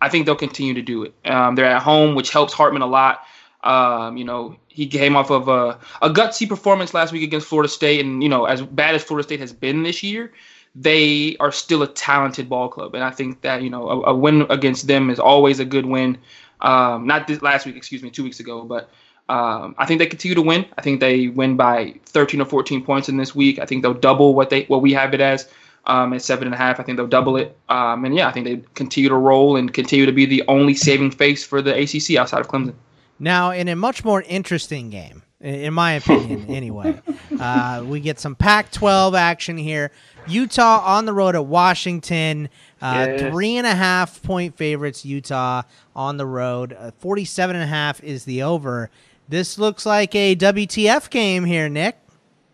I think they'll continue to do it. Um, they're at home, which helps Hartman a lot. Um, you know, he came off of a, a gutsy performance last week against Florida State, and you know, as bad as Florida State has been this year, they are still a talented ball club, and I think that you know a, a win against them is always a good win. Um, not this last week, excuse me, two weeks ago, but um, I think they continue to win. I think they win by 13 or 14 points in this week. I think they'll double what they what we have it as um, at seven and a half. I think they'll double it. Um, and yeah, I think they continue to roll and continue to be the only saving face for the ACC outside of Clemson. Now, in a much more interesting game, in my opinion, anyway, uh, we get some Pac 12 action here. Utah on the road at Washington. Uh, yes. Three and a half point favorites, Utah on the road. Uh, 47 and a half is the over. This looks like a WTF game here, Nick.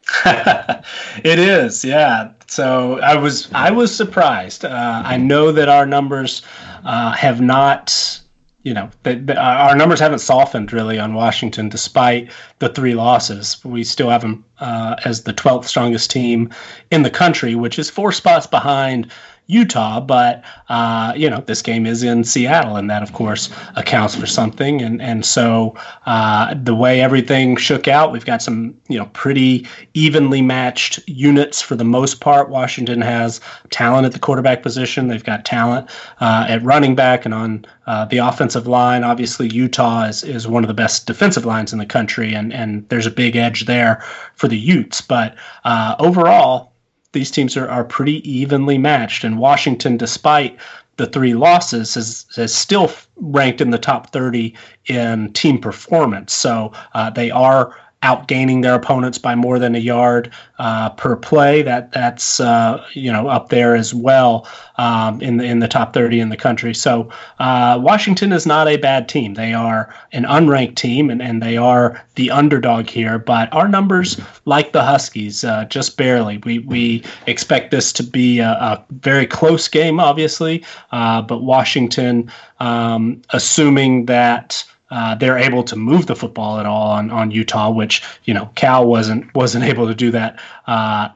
it is, yeah. So I was I was surprised. Uh, I know that our numbers uh, have not you know, the, the, our numbers haven't softened really on Washington despite the three losses. We still have them uh, as the 12th strongest team in the country, which is four spots behind Utah, but uh, you know this game is in Seattle, and that of course accounts for something. And and so uh, the way everything shook out, we've got some you know pretty evenly matched units for the most part. Washington has talent at the quarterback position. They've got talent uh, at running back and on uh, the offensive line. Obviously, Utah is is one of the best defensive lines in the country, and and there's a big edge there for the Utes. But uh, overall these teams are, are pretty evenly matched. And Washington, despite the three losses, is, has still ranked in the top 30 in team performance. So uh, they are outgaining their opponents by more than a yard uh, per play. That that's uh, you know up there as well um, in the in the top 30 in the country. So uh, Washington is not a bad team. They are an unranked team and, and they are the underdog here. But our numbers, like the Huskies, uh, just barely. We we expect this to be a, a very close game, obviously. Uh, but Washington, um, assuming that uh, they're able to move the football at all on, on Utah, which you know Cal wasn't wasn't able to do that uh,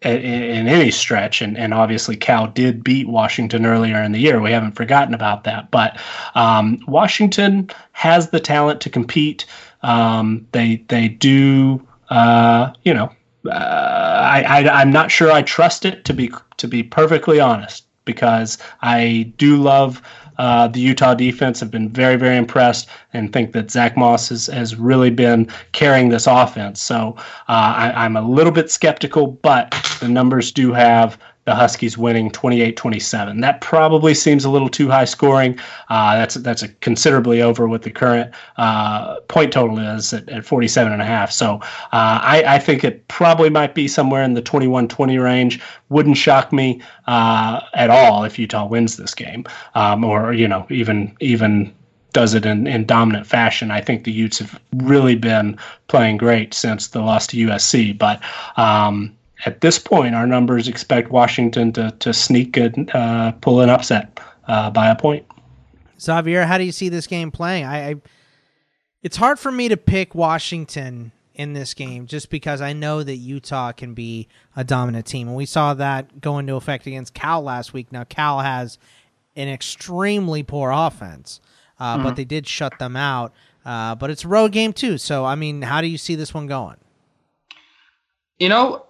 in, in, any stretch, and, and obviously Cal did beat Washington earlier in the year. We haven't forgotten about that, but um, Washington has the talent to compete. Um, they they do, uh, you know. Uh, I, I I'm not sure I trust it to be to be perfectly honest because I do love uh, the Utah defense have been very, very impressed and think that Zach Moss has, has really been carrying this offense. So uh, I, I'm a little bit skeptical, but the numbers do have the Huskies winning 28-27. That probably seems a little too high scoring. Uh, that's that's considerably over what the current uh, point total is at, at 47 and a half. So uh, I, I, think it probably might be somewhere in the 21-20 range. Wouldn't shock me uh, at all if Utah wins this game, um, or you know even even does it in, in dominant fashion. I think the Utes have really been playing great since the loss to USC, but. Um, at this point, our numbers expect Washington to, to sneak and uh, pull an upset uh, by a point. Xavier, how do you see this game playing? I, I, it's hard for me to pick Washington in this game just because I know that Utah can be a dominant team, and we saw that go into effect against Cal last week. Now Cal has an extremely poor offense, uh, mm-hmm. but they did shut them out. Uh, but it's a road game too, so I mean, how do you see this one going? You know,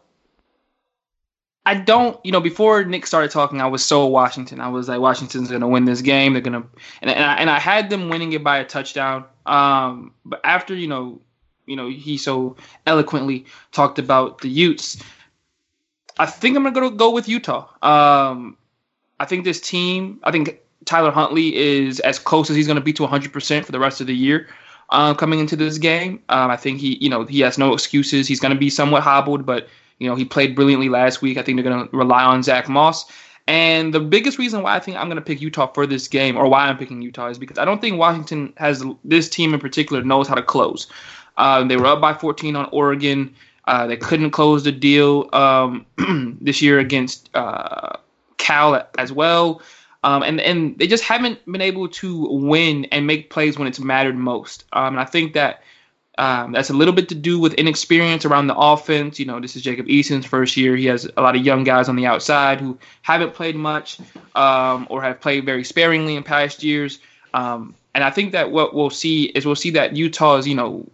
I don't, you know, before Nick started talking, I was so Washington. I was like, Washington's going to win this game. They're going to, and, and I, and I had them winning it by a touchdown. Um, but after, you know, you know, he so eloquently talked about the Utes, I think I'm going to go with Utah. Um, I think this team, I think Tyler Huntley is as close as he's going to be to 100% for the rest of the year. Uh, coming into this game, um, I think he, you know, he has no excuses. He's going to be somewhat hobbled, but you know, he played brilliantly last week. I think they're going to rely on Zach Moss. And the biggest reason why I think I'm going to pick Utah for this game, or why I'm picking Utah, is because I don't think Washington has this team in particular knows how to close. Uh, they were up by 14 on Oregon. Uh, they couldn't close the deal um, this year against uh, Cal as well. Um, and and they just haven't been able to win and make plays when it's mattered most. Um, and I think that um, that's a little bit to do with inexperience around the offense. You know, this is Jacob Eason's first year. He has a lot of young guys on the outside who haven't played much um, or have played very sparingly in past years. Um, and I think that what we'll see is we'll see that Utah is, you know,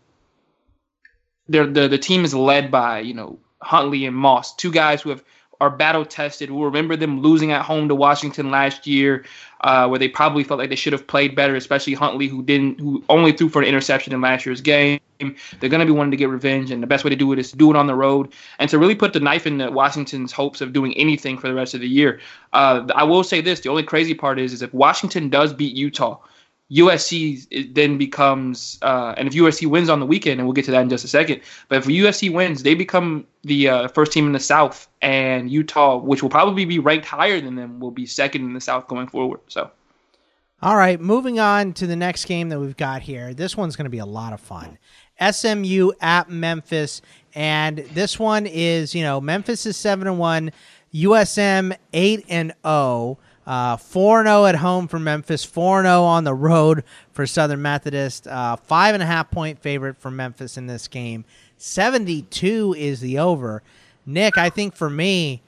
the the team is led by you know Huntley and Moss, two guys who have are battle tested. We'll remember them losing at home to Washington last year, uh, where they probably felt like they should have played better, especially Huntley, who didn't, who only threw for an interception in last year's game. They're going to be wanting to get revenge, and the best way to do it is to do it on the road and to really put the knife in Washington's hopes of doing anything for the rest of the year. Uh, I will say this: the only crazy part is, is if Washington does beat Utah, USC then becomes, uh, and if USC wins on the weekend, and we'll get to that in just a second, but if USC wins, they become the uh, first team in the South, and Utah, which will probably be ranked higher than them, will be second in the South going forward. So, all right, moving on to the next game that we've got here. This one's going to be a lot of fun. SMU at Memphis, and this one is, you know, Memphis is seven and one, USM eight and zero. Oh. Uh, 4 0 at home for Memphis, 4 0 on the road for Southern Methodist. Uh, five and a half point favorite for Memphis in this game. 72 is the over. Nick, I think for me,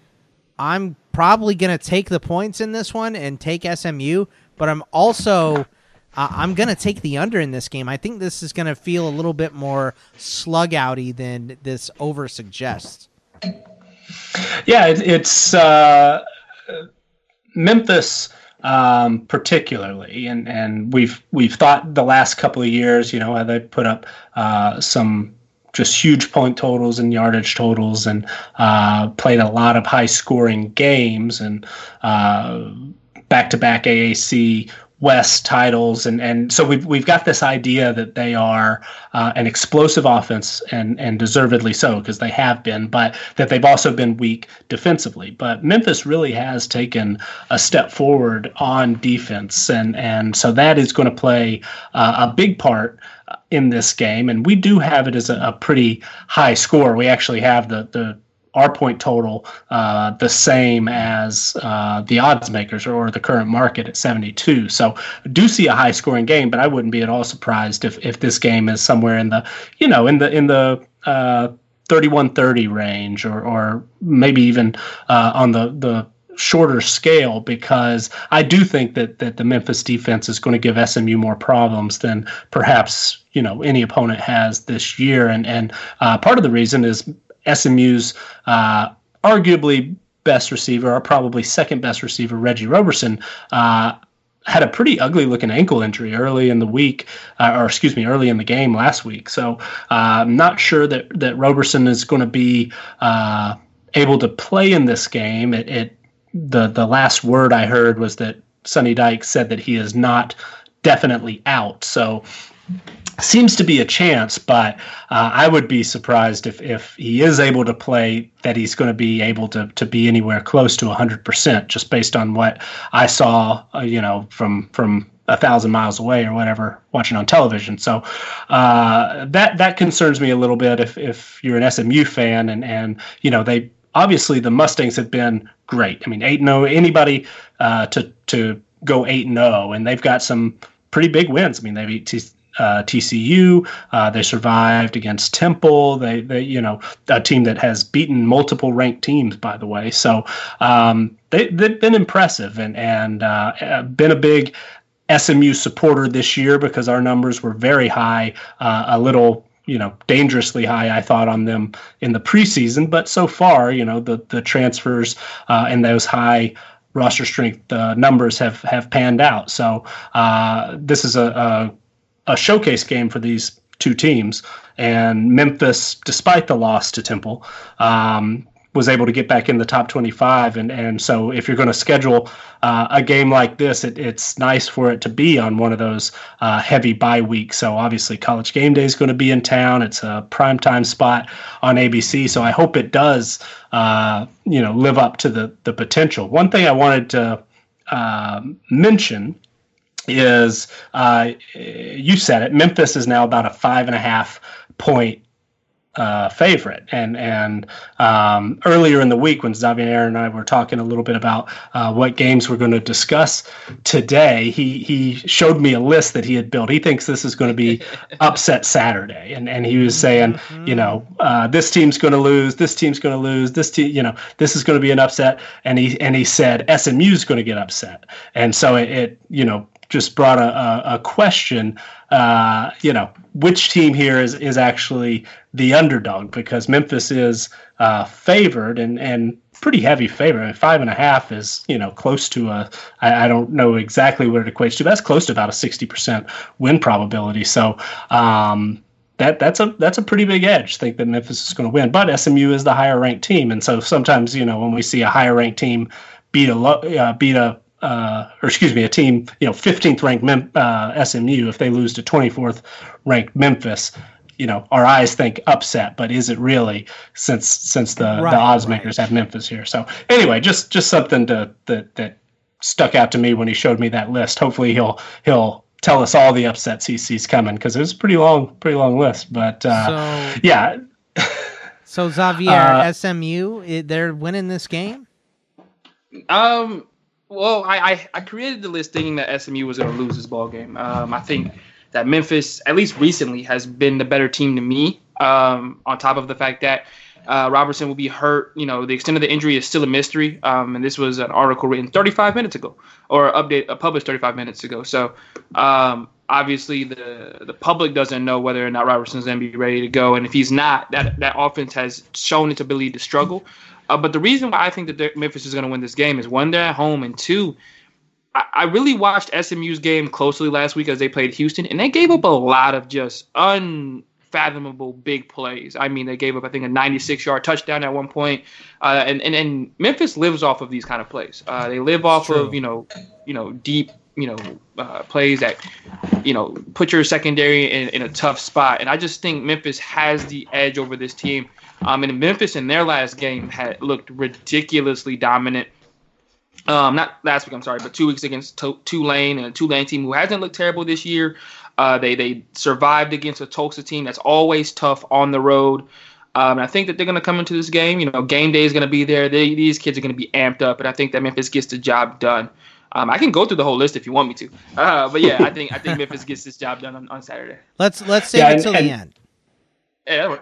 I'm probably to take the points in this one and take SMU, but I'm also. Uh, I'm to take the under in this game. I think this is to feel a little bit more slug outy than this over suggests. Yeah, it, it's uh, Memphis um, particularly, and and we've we've thought the last couple of years, you know, they put up uh, some just huge point totals and yardage totals, and uh, played a lot of high scoring games and back to back AAC West titles, and and so we've we've got this idea that they are uh, an explosive offense, and and deservedly so because they have been, but that they've also been weak defensively. But Memphis really has taken a step forward on defense, and and so that is going to play uh, a big part in this game. And we do have it as a, a pretty high score. We actually have the the our point total uh, the same as uh, the odds makers or the current market at 72. So do see a high scoring game, but I wouldn't be at all surprised if, if this game is somewhere in the you know in the in the uh, 31-30 range or or maybe even uh, on the the shorter scale because I do think that that the Memphis defense is going to give SMU more problems than perhaps you know any opponent has this year and and uh, part of the reason is SMU's uh, arguably best receiver, or probably second best receiver, Reggie Roberson, uh, had a pretty ugly looking ankle injury early in the week, uh, or excuse me, early in the game last week. So uh, I'm not sure that that Roberson is going to be uh, able to play in this game. It, it the the last word I heard was that Sonny Dyke said that he is not definitely out. So seems to be a chance, but uh, I would be surprised if, if he is able to play that he's going to be able to, to be anywhere close to 100% just based on what I saw, uh, you know, from from a thousand miles away or whatever watching on television. So uh, that that concerns me a little bit if, if you're an SMU fan and, and you know they obviously the Mustangs have been great. I mean, 8 0, anybody uh, to, to go 8 0, and they've got some pretty big wins. I mean, they beat T- uh, TCU. Uh, they survived against Temple. They, they, you know, a team that has beaten multiple ranked teams, by the way. So um, they, they've been impressive and and uh, been a big SMU supporter this year because our numbers were very high, uh, a little you know dangerously high I thought on them in the preseason, but so far you know the the transfers uh, and those high roster strength uh, numbers have have panned out. So uh, this is a, a a showcase game for these two teams. And Memphis, despite the loss to Temple, um, was able to get back in the top 25. And, and so if you're going to schedule uh, a game like this, it, it's nice for it to be on one of those uh, heavy bye weeks. So obviously college game day is going to be in town. It's a prime time spot on ABC. So I hope it does, uh, you know, live up to the, the potential. One thing I wanted to uh, mention is uh, you said it. Memphis is now about a five and a half point uh, favorite. And and um, earlier in the week, when Xavier and I were talking a little bit about uh, what games we're going to discuss today, he he showed me a list that he had built. He thinks this is going to be upset Saturday, and and he was saying, mm-hmm. you know, uh, this team's going to lose, this team's going to lose, this team, you know, this is going to be an upset, and he and he said SMU's going to get upset, and so it, it you know just brought a, a, a question. Uh, you know, which team here is is actually the underdog? Because Memphis is uh, favored and and pretty heavy favorite. I mean, five and a half is you know close to a. I, I don't know exactly what it equates to. That's close to about a sixty percent win probability. So. Um, that that's a that's a pretty big edge. Think that Memphis is going to win, but SMU is the higher ranked team, and so sometimes you know when we see a higher ranked team beat a uh, beat a uh, or excuse me, a team, you know, 15th ranked Mem- uh, SMU, if they lose to 24th ranked Memphis, you know, our eyes think upset, but is it really since since the, right, the odds right. makers have Memphis here? So anyway, just just something to that that stuck out to me when he showed me that list. Hopefully he'll he'll tell us all the upsets he sees coming because it was a pretty long pretty long list. But uh, so, yeah. so Xavier, uh, SMU, they're winning this game. Um, Well, I, I, I created the list thinking that SMU was going to lose this ball game. Um, I think that Memphis, at least recently, has been the better team to me. Um, on top of the fact that uh, Robertson will be hurt. You know, the extent of the injury is still a mystery. Um, and this was an article written 35 minutes ago, or update uh, published 35 minutes ago. So um, obviously, the the public doesn't know whether or not Robertson's going to be ready to go. And if he's not, that that offense has shown its ability to struggle. Uh, but the reason why I think that Memphis is going to win this game is one, they're at home, and two, I, I really watched SMU's game closely last week as they played Houston, and they gave up a lot of just un fathomable big plays. I mean, they gave up, I think, a 96 yard touchdown at one point. Uh, and, and, and Memphis lives off of these kind of plays. Uh, they live off of, you know, you know, deep, you know, uh, plays that, you know, put your secondary in, in a tough spot. And I just think Memphis has the edge over this team. Um, and Memphis in their last game had looked ridiculously dominant. Um, not last week, I'm sorry, but two weeks against Tulane and a Tulane team who hasn't looked terrible this year. Uh, they they survived against a Tulsa team that's always tough on the road. Um, and I think that they're going to come into this game. You know, game day is going to be there. They, these kids are going to be amped up, and I think that Memphis gets the job done. Um, I can go through the whole list if you want me to, uh, but yeah, I think I think Memphis gets this job done on, on Saturday. Let's let's save yeah, it till the end. Yeah,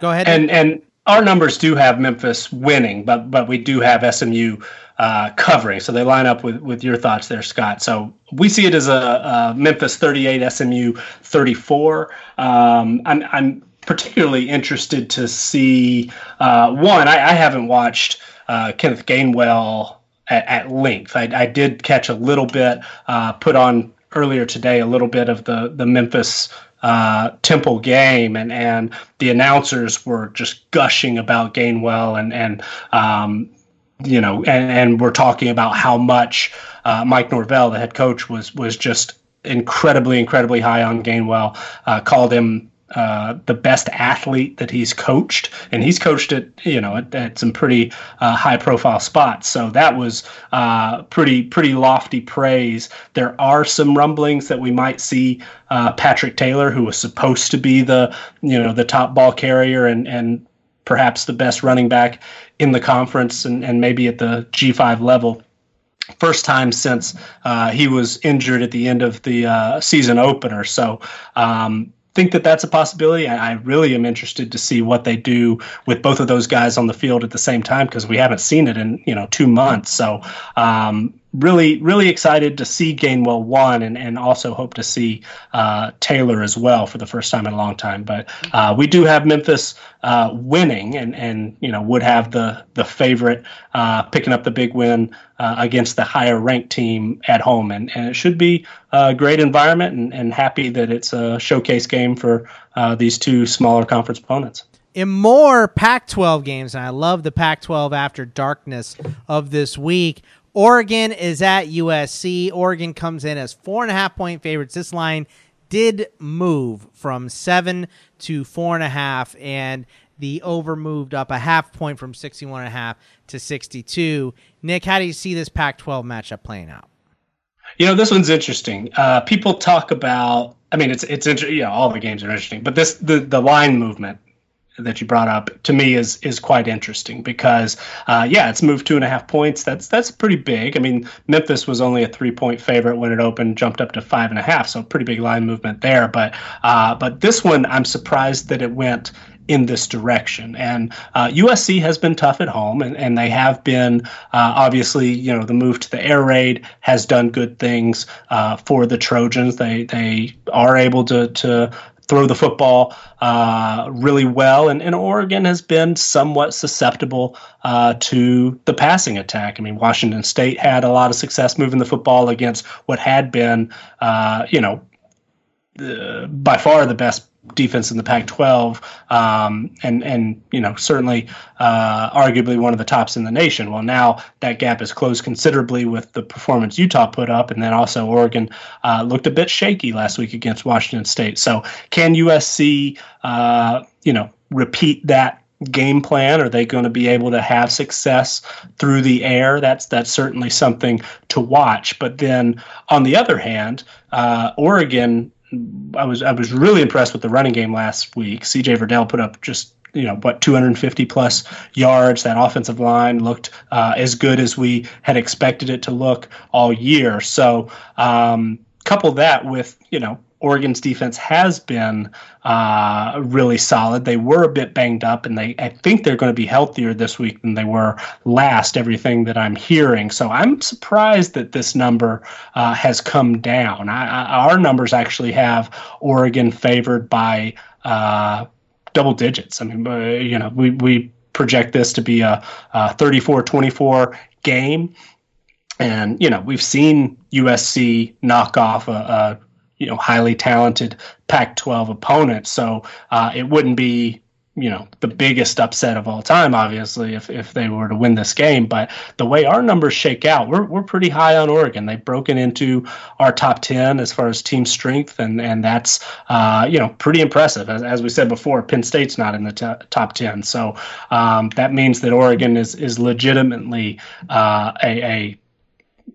go ahead. And and our numbers do have Memphis winning, but but we do have SMU uh, covering. So they line up with with your thoughts there, Scott. So we see it as a, a Memphis 38, SMU 34. Um, I'm I'm particularly interested to see uh, one. I, I, haven't watched uh, Kenneth Gainwell at, at length. I, I, did catch a little bit, uh, put on earlier today a little bit of the the Memphis uh, Temple game, and and the announcers were just gushing about Gainwell, and and um, you know, and and we're talking about how much uh, Mike Norvell, the head coach, was was just incredibly, incredibly high on Gainwell. Uh, called him uh, the best athlete that he's coached, and he's coached at you know at, at some pretty uh, high profile spots. So that was uh, pretty pretty lofty praise. There are some rumblings that we might see uh, Patrick Taylor, who was supposed to be the you know the top ball carrier and and perhaps the best running back in the conference and, and maybe at the G5 level first time since uh, he was injured at the end of the uh, season opener. So um, think that that's a possibility. I, I, really am interested to see what they do with both of those guys on the field at the same time because we haven't seen it in you know two months. So um, really, really excited to see Gainwell one, and, and also hope to see uh, Taylor as well for the first time in a long time. But uh, we do have Memphis uh, winning, and and you know would have the the favorite uh, picking up the big win uh, against the higher ranked team at home, and, and it should be a great environment, and, and happy that it's a showcase game for uh, these two smaller conference opponents in more Pac 12 games, and I love the Pac 12 after darkness of this week. Oregon is at USC. Oregon comes in as four and a half point favorites. This line did move from seven to four and a half, and the over moved up a half point from 61 and a half to 62. Nick, how do you see this Pac 12 matchup playing out? You know, this one's interesting. Uh, people talk about, I mean, it's, it's, interesting. yeah, all the games are interesting, but this, the, the line movement that you brought up to me is is quite interesting because uh, yeah, it's moved two and a half points. That's that's pretty big. I mean, Memphis was only a three point favorite when it opened, jumped up to five and a half, so pretty big line movement there. But uh, but this one, I'm surprised that it went in this direction. And uh, USC has been tough at home, and, and they have been uh, obviously, you know, the move to the air raid has done good things uh, for the Trojans. They they are able to to throw the football uh, really well. And, and, Oregon has been somewhat susceptible uh, to the passing attack. I mean, Washington State had a lot of success moving the football against what had been, uh, you know, by far the best defense in the Pac-12, um, and and you know certainly uh, arguably one of the tops in the nation. Well, now that gap is closed considerably with the performance Utah put up, and then also Oregon uh, looked a bit shaky last week against Washington State. So can USC, uh, you know, repeat that? game plan are they going to be able to have success through the air that's that's certainly something to watch but then on the other hand uh, oregon I was I was really impressed with the running game last week. C.J. Verdell put up just you know what 250 plus yards that offensive line looked uh, as good as we had expected it to look all year so um, couple that with you know Oregon's defense has been uh, really solid. They were a bit banged up, and they I think they're going to be healthier this week than they were last. Everything that I'm hearing, so I'm surprised that this number uh, has come down. I, I, our numbers actually have Oregon favored by uh, double digits. I mean, uh, you know, we we project this to be a, a 34-24 game. And you know we've seen USC knock off a, a you know highly talented Pac-12 opponent. So uh, it wouldn't be you know the biggest upset of all time, obviously, if, if they were to win this game. But the way our numbers shake out, we're we're pretty high on Oregon. They've broken into our top ten as far as team strength, and and that's uh, you know pretty impressive. As, as we said before, Penn State's not in the t- top ten, so um, that means that Oregon is is legitimately uh, a, a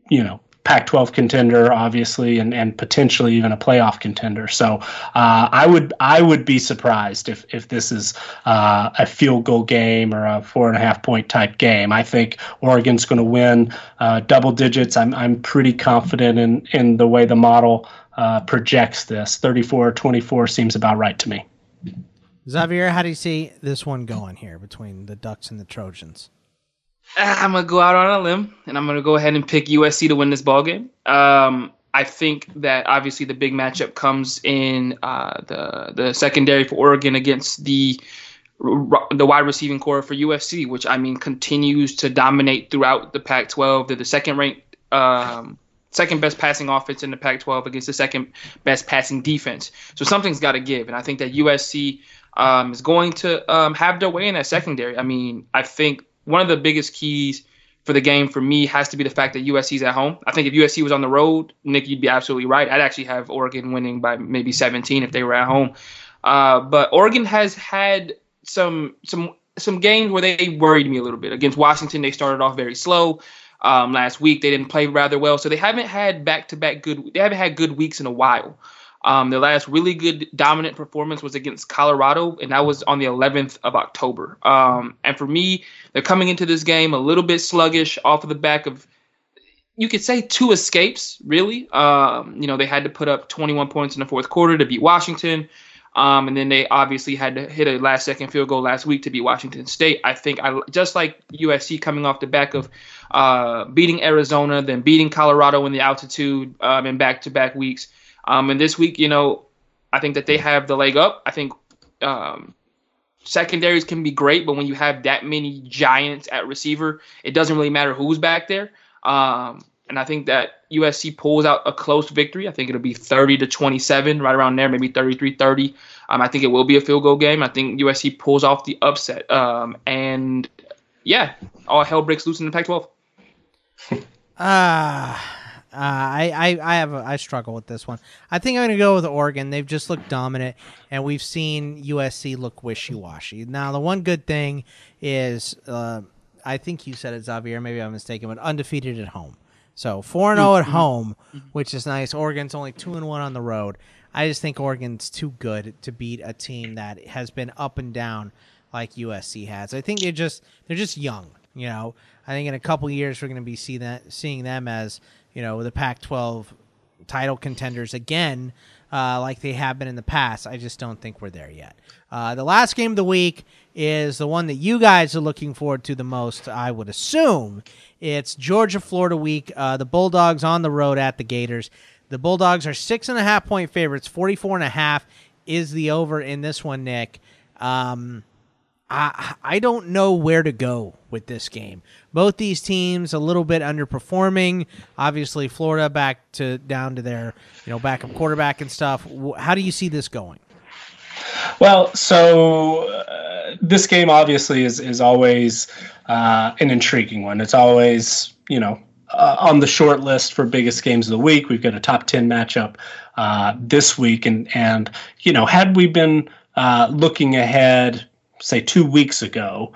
you know Pac-12 contender, obviously, and, and potentially even a playoff contender. So uh, I would I would be surprised if if this is uh, a field goal game or a four and a half point type game. I think Oregon's going to win uh, double digits. I'm I'm pretty confident in in the way the model uh, projects this. 34-24 seems about right to me. Xavier, how do you see this one going here between the Ducks and the Trojans? I'm gonna go out on a limb and I'm gonna go ahead and pick USC to win this ball game. Um, I think that obviously the big matchup comes in uh, the the secondary for Oregon against the the wide receiving core for USC, which I mean continues to dominate throughout the Pac-12. They're the second ranked, um, second best passing offense in the Pac-12 against the second best passing defense. So something's got to give, and I think that USC um, is going to um, have their way in that secondary. I mean, I think one of the biggest keys for the game for me has to be the fact that USC's at home. I think if USC was on the road, Nick, you'd be absolutely right. I'd actually have Oregon winning by maybe 17 if they were at home. Uh, but Oregon has had some some some games where they worried me a little bit. Against Washington, they started off very slow. Um, last week, they didn't play rather well, so they haven't had back to back good. They haven't had good weeks in a while. Um, their last really good dominant performance was against Colorado, and that was on the 11th of October. Um, and for me, they're coming into this game a little bit sluggish off of the back of, you could say, two escapes, really. Um, you know, they had to put up 21 points in the fourth quarter to beat Washington. Um, and then they obviously had to hit a last second field goal last week to beat Washington State. I think I just like USC coming off the back of uh, beating Arizona, then beating Colorado in the altitude um, in back to back weeks. Um, and this week, you know, I think that they have the leg up. I think um, secondaries can be great, but when you have that many giants at receiver, it doesn't really matter who's back there. Um, and I think that USC pulls out a close victory. I think it'll be 30 to 27, right around there, maybe 33 30. Um, I think it will be a field goal game. I think USC pulls off the upset. Um, and yeah, all hell breaks loose in the Pac 12. Ah. Uh, I, I, I have a, I struggle with this one. I think I'm going to go with Oregon. They've just looked dominant, and we've seen USC look wishy washy. Now, the one good thing is, uh, I think you said it, Xavier. Maybe I'm mistaken, but undefeated at home. So four and zero at mm-hmm. home, which is nice. Oregon's only two and one on the road. I just think Oregon's too good to beat a team that has been up and down like USC has. I think they're just they're just young. You know, I think in a couple years we're going to be see that seeing them as you know, the Pac-12 title contenders again, uh, like they have been in the past. I just don't think we're there yet. Uh, the last game of the week is the one that you guys are looking forward to the most. I would assume it's Georgia Florida week. Uh, the Bulldogs on the road at the Gators. The Bulldogs are six and a half point favorites. 44 and a half is the over in this one, Nick. Um, I I don't know where to go with this game. Both these teams a little bit underperforming. Obviously, Florida back to down to their you know backup quarterback and stuff. How do you see this going? Well, so uh, this game obviously is is always uh, an intriguing one. It's always you know uh, on the short list for biggest games of the week. We've got a top ten matchup uh, this week, and and you know had we been uh, looking ahead say two weeks ago,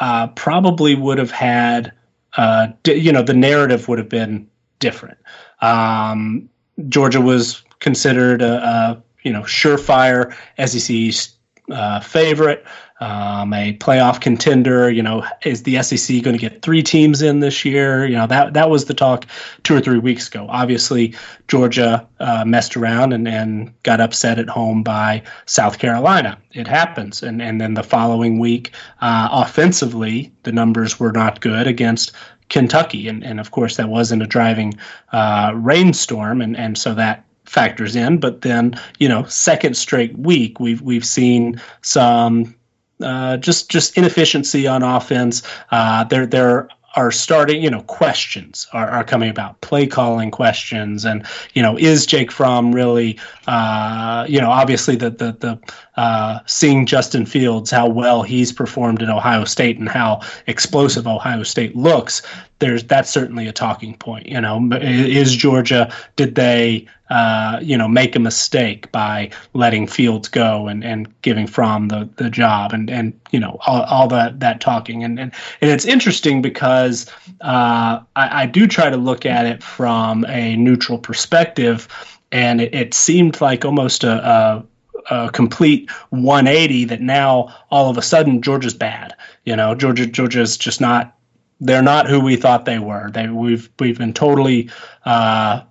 uh, probably would have had, uh, you know, the narrative would have been different. Um, Georgia was considered a, a, you know surefire SEC uh, favorite. Um, a playoff contender. You know, is the SEC going to get three teams in this year? You know, that that was the talk two or three weeks ago. Obviously, Georgia uh, messed around and, and got upset at home by South Carolina. It happens, and and then the following week, uh, offensively, the numbers were not good against Kentucky, and and of course that wasn't a driving uh, rainstorm, and and so that factors in. But then, you know, second straight week, we've we've seen some uh, just just inefficiency on offense. Uh, there there are starting, you know, questions are, are coming about play calling questions, and you know, is Jake Fromm really, uh, you know, obviously the the the uh, seeing Justin Fields how well he's performed at Ohio State and how explosive Ohio State looks. There's that's certainly a talking point. You know, is Georgia did they uh, you know, make a mistake by letting Fields go and, and giving Fromm the, the job and, and you know, all, all that, that talking. And, and, and it's interesting because uh, I, I do try to look at it from a neutral perspective. And it, it seemed like almost a, a a complete 180 that now all of a sudden Georgia's bad. You know, Georgia Georgia's just not they're not who we thought they were. They we've we've been totally uh,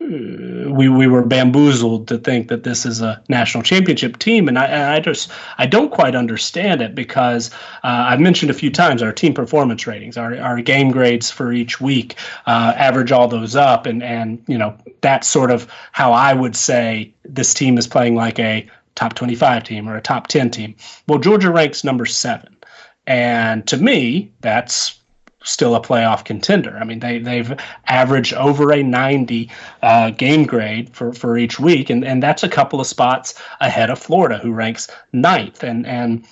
we we were bamboozled to think that this is a national championship team, and I and I just I don't quite understand it because uh, I've mentioned a few times our team performance ratings, our our game grades for each week, uh, average all those up, and and you know that's sort of how I would say this team is playing like a top twenty five team or a top ten team. Well, Georgia ranks number seven, and to me that's still a playoff contender. I mean, they they've averaged over a 90 uh, game grade for, for each week, and, and that's a couple of spots ahead of Florida, who ranks ninth. And and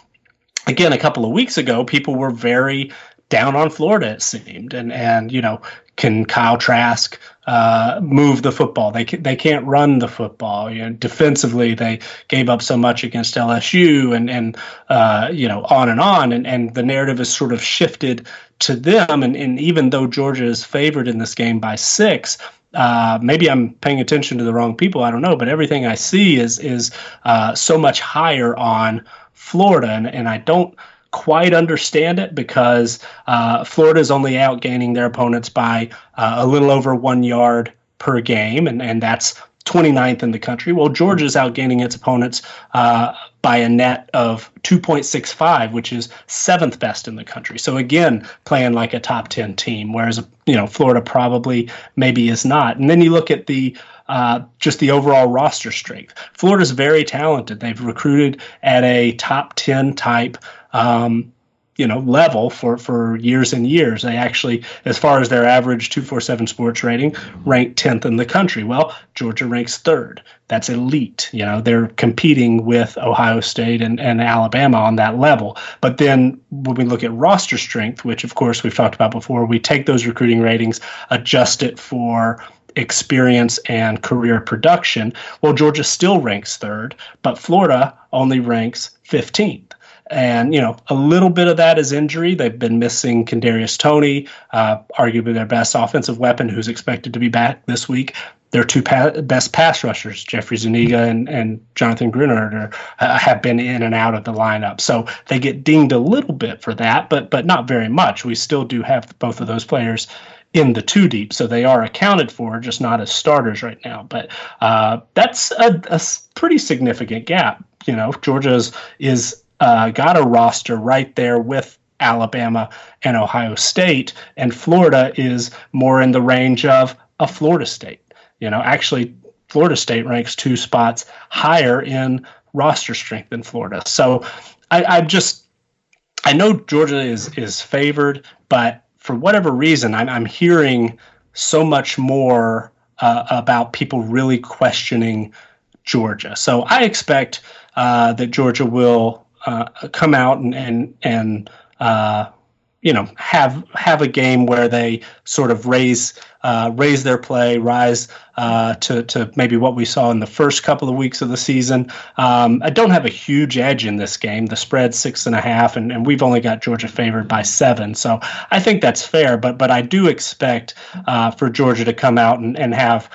again, a couple of weeks ago, people were very down on Florida. It seemed, and and you know, can Kyle Trask uh, move the football? They they can't run the football. You know, defensively, they gave up so much against LSU, and and uh, you know, on and on. And and the narrative has sort of shifted to them. And, and even though Georgia is favored in this game by six, uh, maybe I'm paying attention to the wrong people. I don't know, but everything I see is is uh, so much higher on Florida, and, and I don't quite understand it because uh, Florida is only outgaining their opponents by uh, a little over one yard per game, and, and that's 29th in the country. Well, Georgia's outgaining its opponents uh, by a net of 2.65, which is seventh best in the country. So again, playing like a top 10 team, whereas you know Florida probably maybe is not. And then you look at the uh, just the overall roster strength. Florida's very talented. They've recruited at a top 10 type um, you know level for for years and years. They actually, as far as their average two four seven sports rating, ranked tenth in the country. Well, Georgia ranks third. That's elite. You know they're competing with Ohio State and, and Alabama on that level. But then when we look at roster strength, which of course we've talked about before, we take those recruiting ratings, adjust it for experience and career production. Well, Georgia still ranks third, but Florida only ranks 15th. And, you know, a little bit of that is injury. They've been missing Kadarius Toney, uh, arguably their best offensive weapon, who's expected to be back this week. Their two pa- best pass rushers, Jabari Zuniga and, and Jonathan Greenard, uh, have been in and out of the lineup. So they get dinged a little bit for that, but but not very much. We still do have both of those players in the two deep, so they are accounted for, just not as starters right now. But uh, that's a, a pretty significant gap. You know, Georgia's is uh, got a roster right there with Alabama and Ohio State, and Florida is more in the range of a Florida State. You know, actually, Florida State ranks two spots higher in roster strength than Florida. So I, I just I know Georgia is is favored, but for whatever reason, I'm, I'm hearing so much more uh, about people really questioning Georgia. So I expect uh, that Georgia will uh, come out and and and uh, you know have have a game where they sort of raise uh, raise their play, rise uh, to to maybe what we saw in the first couple of weeks of the season. Um, I don't have a huge edge in this game. The spread six and a half, and, and we've only got Georgia favored by seven, so I think that's fair. But but I do expect uh, for Georgia to come out and, and have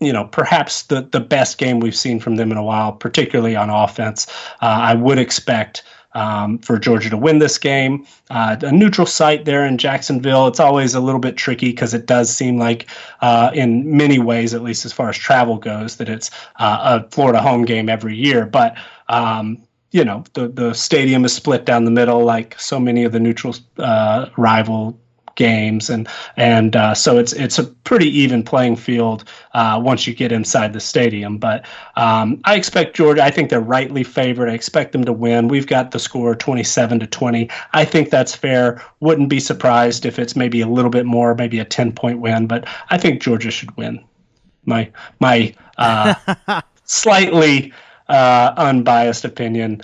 you know, perhaps the, the best game we've seen from them in a while, particularly on offense. Uh, I would expect um, for Georgia to win this game. Uh, a neutral site there in Jacksonville. It's always a little bit tricky because it does seem like, uh, in many ways, at least as far as travel goes, that it's uh, a Florida home game every year. But um, you know, the the stadium is split down the middle, like so many of the neutral uh, rival games, and and uh, so it's it's a pretty even playing field uh, once you get inside the stadium. But um, I expect Georgia. I think they're rightly favored. I expect them to win. We've got the score twenty seven to twenty. I think that's fair. Wouldn't be surprised if it's maybe a little bit more, maybe a ten point win. But I think Georgia should win. My my uh, slightly uh, unbiased opinion.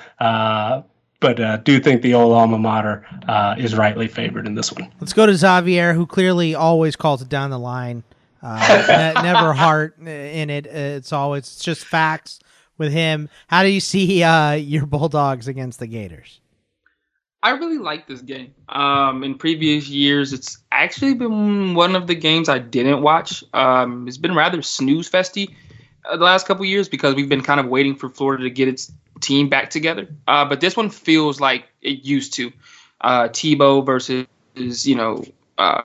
But uh, do think the old alma mater uh, is rightly favored in this one. Let's go to Xavier, who clearly always calls it down the line. Uh, ne- never heart in it. It's always it's just facts with him. How do you see uh, your Bulldogs against the Gators? I really like this game. Um, in previous years, it's actually been one of the games I didn't watch. Um, it's been rather snooze festy the last couple years because we've been kind of waiting for Florida to get its team back together. Uh, but this one feels like it used to. Uh, Tebow versus you know, uh,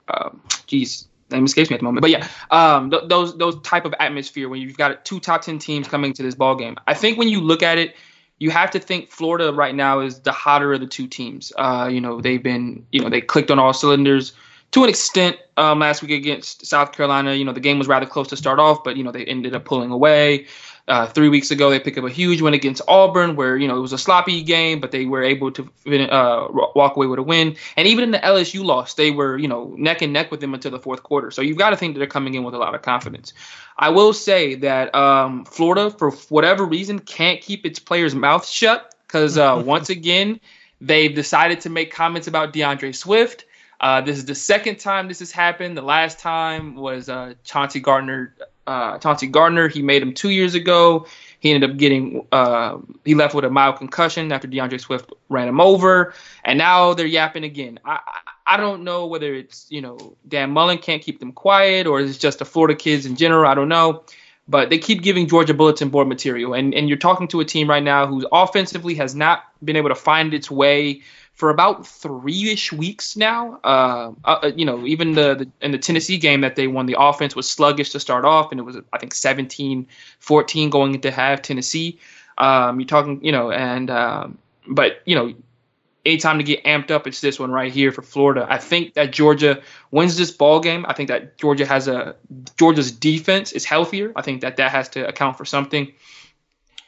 name escapes me at the moment. But yeah, um, th- those those type of atmosphere when you've got two top ten teams coming to this ball game. I think when you look at it, you have to think Florida right now is the hotter of the two teams. Uh, you know, they've been you know they clicked on all cylinders to an extent um, last week against South Carolina. You know, the game was rather close to start off, but you know they ended up pulling away. Uh, three weeks ago, they picked up a huge win against Auburn, where you know it was a sloppy game, but they were able to uh, walk away with a win. And even in the LSU loss, they were you know neck and neck with them until the fourth quarter. So you've got to think that they're coming in with a lot of confidence. I will say that um, Florida, for whatever reason, can't keep its players' mouths shut because uh, once again they've decided to make comments about D'Andre Swift. Uh, this is the second time this has happened. The last time was uh, Chauncey Gardner uh, Chauncey Gardner. He made him two years ago. He ended up getting uh, he left with a mild concussion after D'Andre Swift ran him over, and now they're yapping again. I, I I don't know whether it's you know Dan Mullen can't keep them quiet or it's just the Florida kids in general. I don't know, but they keep giving Georgia bulletin board material, and and you're talking to a team right now who's offensively has not been able to find its way for about three-ish weeks now. Uh, uh, you know, even the, the, in the Tennessee game that they won, the offense was sluggish to start off, and it was I think 17-14 going into half Tennessee. Um, you're talking, you know, and um, but you know, anytime to get amped up, it's this one right here for Florida. I think that Georgia wins this ball game. I think that Georgia has a Georgia's defense is healthier. I think that that has to account for something.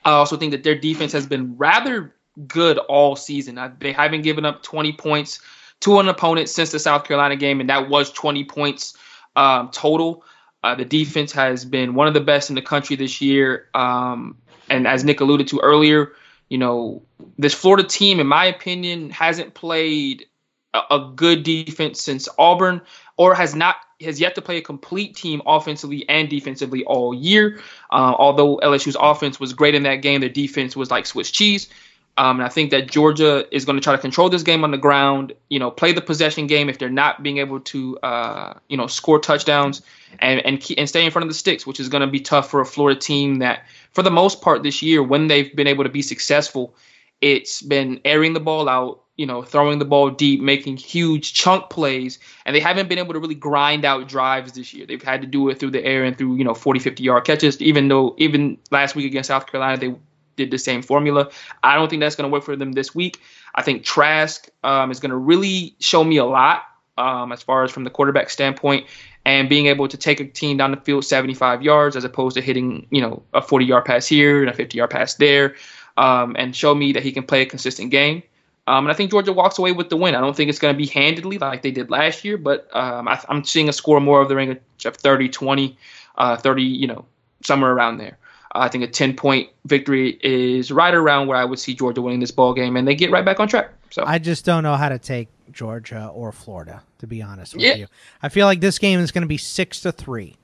I also think that their defense has been rather good all season. They haven't given up 20 points to an opponent since the South Carolina game, and that was 20 points um, total. Uh, the defense has been one of the best in the country this year. Um, and as Nick alluded to earlier, you know, this Florida team, in my opinion, hasn't played a, a good defense since Auburn or has not has yet to play a complete team offensively and defensively all year. Uh, although LSU's offense was great in that game, their defense was like Swiss cheese. Um, and I think that Georgia is going to try to control this game on the ground, you know, play the possession game if they're not being able to, uh, you know, score touchdowns and and, keep, and stay in front of the sticks, which is going to be tough for a Florida team that, for the most part this year, when they've been able to be successful, it's been airing the ball out, you know, throwing the ball deep, making huge chunk plays, and they haven't been able to really grind out drives this year. They've had to do it through the air and through, you know, 40, 50 yard catches, even though even last week against South Carolina, they did the same formula. I don't think that's going to work for them this week. I think Trask um, is going to really show me a lot um, as far as from the quarterback standpoint and being able to take a team down the field 75 yards as opposed to hitting, you know, a 40 yard pass here and a 50 yard pass there um, and show me that he can play a consistent game. Um, and I think Georgia walks away with the win. I don't think it's going to be handedly like they did last year, but um, I, am seeing a score more of the range of 30, 20, uh, 30, you know, somewhere around there. I think a 10 point victory is right around where I would see Georgia winning this ball game, and they get right back on track. So I just don't know how to take Georgia or Florida, to be honest with yeah. you. I feel like this game is going to be six to three.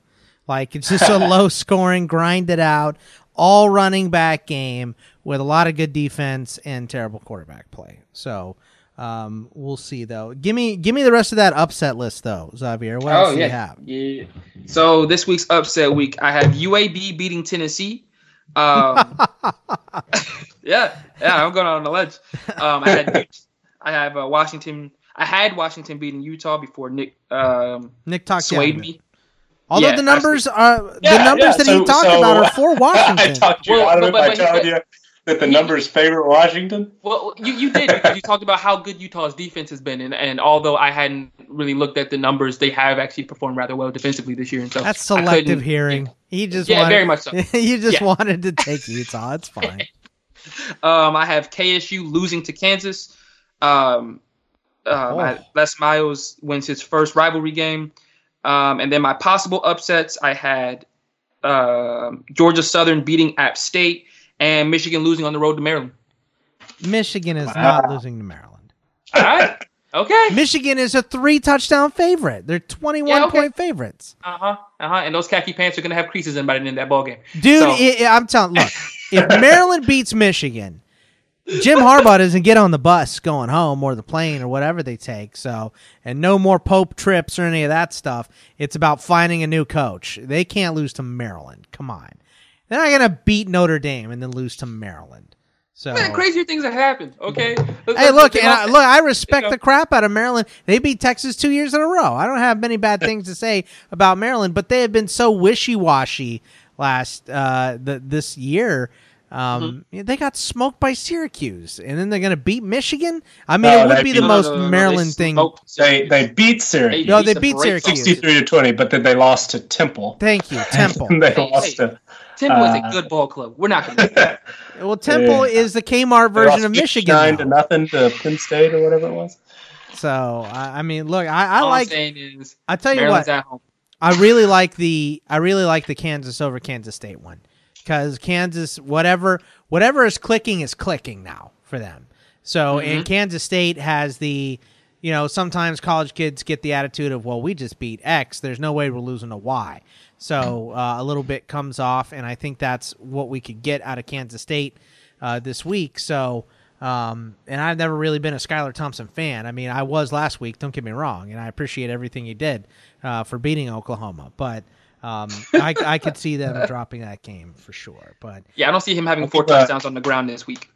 Like it's just a low scoring, grind it out, all running back game with a lot of good defense and terrible quarterback play. So um, we'll see though. Give me give me the rest of that upset list though, Xavier. What oh, else yeah. do you have? Yeah. So this week's upset week, I have UAB beating Tennessee. Um, Yeah, yeah, I'm going on the ledge. Um, I had I have uh, Washington. I had Washington beating Utah before Nick um, Nick talked swayed you out of it. me. Although Yeah, the numbers are Yeah, the numbers yeah, that so- he talked so- about are for Washington. I Washington. talked you Well, out of it but- by but- telling you that the numbers favor Washington. Well, you, you did you talked about how good Utah's defense has been, and, and although I hadn't really looked at the numbers, they have actually performed rather well defensively this year. And so That's selective couldn't- hearing. He just Yeah, wanted, very much so. he just Yeah. wanted to take Utah. It's fine. Um, I have KSU losing to Kansas. Um, uh, my Oh. Les Miles wins his first rivalry game. Um, and then my possible upsets, I had um Georgia Southern beating App State and Michigan losing on the road to Maryland. Michigan is Wow. not losing to Maryland. All right. Okay. Michigan is a three touchdown favorite. They're 21 Yeah, okay. point favorites. Uh huh. Uh huh. And those khaki pants are gonna have creases in by the end of that ball game. Dude, So- i i I'm telling look, if Maryland beats Michigan, Jim Harbaugh doesn't get on the bus going home or the plane or whatever they take. So, and no more Pope trips or any of that stuff. It's about finding a new coach. They can't lose to Maryland. Come on. They're not going to beat Notre Dame and then lose to Maryland. So, Man, crazier things have happened. Okay. Hey, look, and I, look, I respect know. the crap out of Maryland. They beat Texas two years in a row. I don't have many bad things to say about Maryland, but they have been so wishy washy last uh, the, this year. Um, Mm-hmm. They got smoked by Syracuse, and then they're going to beat Michigan. I mean, No, it would be beat- the No, most Maryland thing. They they beat Syracuse. No, they beat Syracuse. 63 to 20, but then they lost to Temple. Thank you, Temple. they Hey, lost hey. to Temple is Uh, a good ball club. We're not gonna. do that. well, Temple Yeah. is the Kmart they version of Michigan. 59 now. to nothing to Penn State or whatever it was. So, I, I mean, look, I, I All like. I'm is I tell you Maryland's what, at home. I really like the I really like the Kansas over Kansas State one because Kansas whatever whatever is clicking is clicking now for them. So and Kansas State has the you know sometimes college kids get the attitude of well we just beat X there's no way we're losing to Y. So uh, a little bit comes off and I think that's what we could get out of Kansas State uh, this week. So. Um, and I've never really been a Skylar Thompson fan. I mean, I was last week. Don't get me wrong, and I appreciate everything he did uh, for beating Oklahoma. But um, I, I could see them dropping that game for sure. But Yeah, I don't see him having four touchdowns on the ground this week.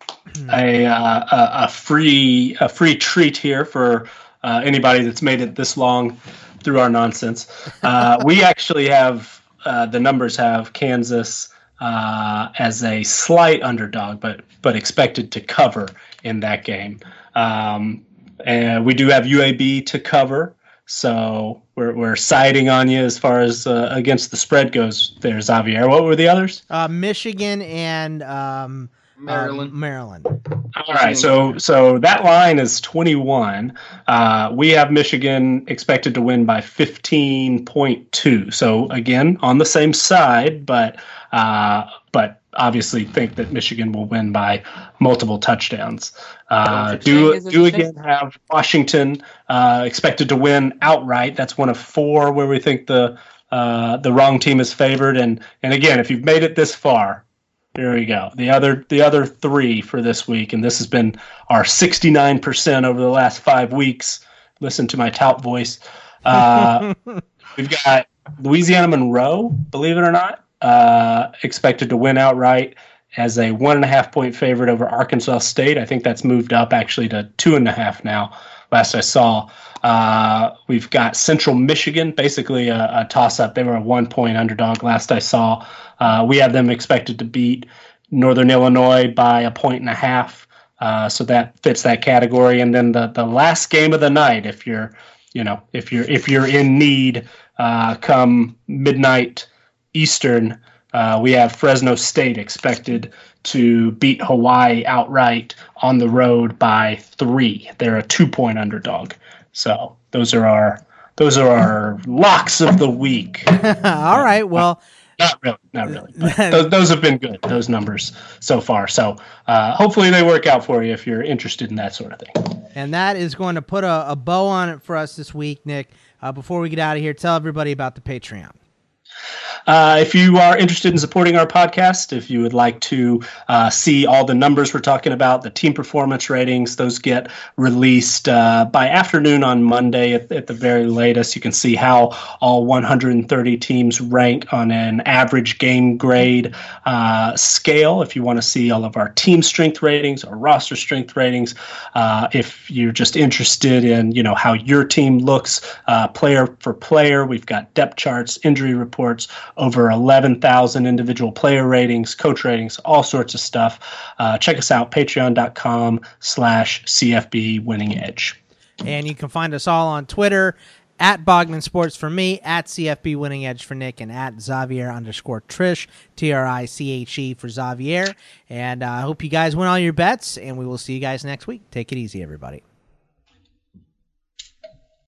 a, uh, a a free a free treat here for uh, anybody that's made it this long through our nonsense. Uh, we actually have uh, the numbers have Kansas uh, as a slight underdog, but but expected to cover in that game. Um, and we do have UAB to cover. So we're, we're siding on you as far as uh, against the spread goes there, Xavier. What were the others? uh, Michigan and um, Maryland. uh, Maryland. All right, so so that line is 21. Uh, we have Michigan expected to win by 15.2. So again, on the same side, but uh, but obviously think that Michigan will win by multiple touchdowns. Uh, do do again have Washington uh, expected to win outright? That's one of four where we think the uh, the wrong team is favored. And and again, if you've made it this far, there we go. The other the other three for this week, and this has been our 69% over the last five weeks. Listen to my tout voice. Uh, we've got Louisiana Monroe, believe it or not, uh, expected to win outright as a one and a half point favorite over Arkansas State. I think that's moved up actually to two and a half now. Last I saw, uh, we've got Central Michigan, basically a, a toss up. They were a one point underdog last I saw. Uh, we have them expected to beat Northern Illinois by a point and a half. Uh, so that fits that category. And then the, the last game of the night, if you're, you know, if you're if you're in need, uh, come midnight Eastern, uh, we have Fresno State expected to beat Hawaii outright on the road by three. They're a two point underdog. So those are our those are our locks of the week. All right. Well, Not really, not really. Those, those have been good. Those numbers so far. So uh, hopefully they work out for you if you're interested in that sort of thing. and that is going to put a, a bow on it for us this week, Nick. Uh, before we get out of here, tell everybody about the Patreon. Uh, if you are interested in supporting our podcast, if you would like to uh, see all the numbers we're talking about, the team performance ratings, those get released uh, by afternoon on Monday at, at, the very latest. You can see how all 130 teams rank on an average game grade uh, scale. If you want to see all of our team strength ratings or roster strength ratings, uh, if you're just interested in you know how your team looks uh, player for player, we've got depth charts, injury reports, over 11,000 individual player ratings, coach ratings, all sorts of stuff. Uh, check us out, patreon.com slash CFB winning edge. And you can find us all on Twitter at Bogman Sports for me, at CFB Winning Edge for Nick, and at Xavier underscore Triche, T R I C H E for Xavier. And uh, I uh, hope you guys win all your bets, and we will see you guys next week. Take it easy, everybody.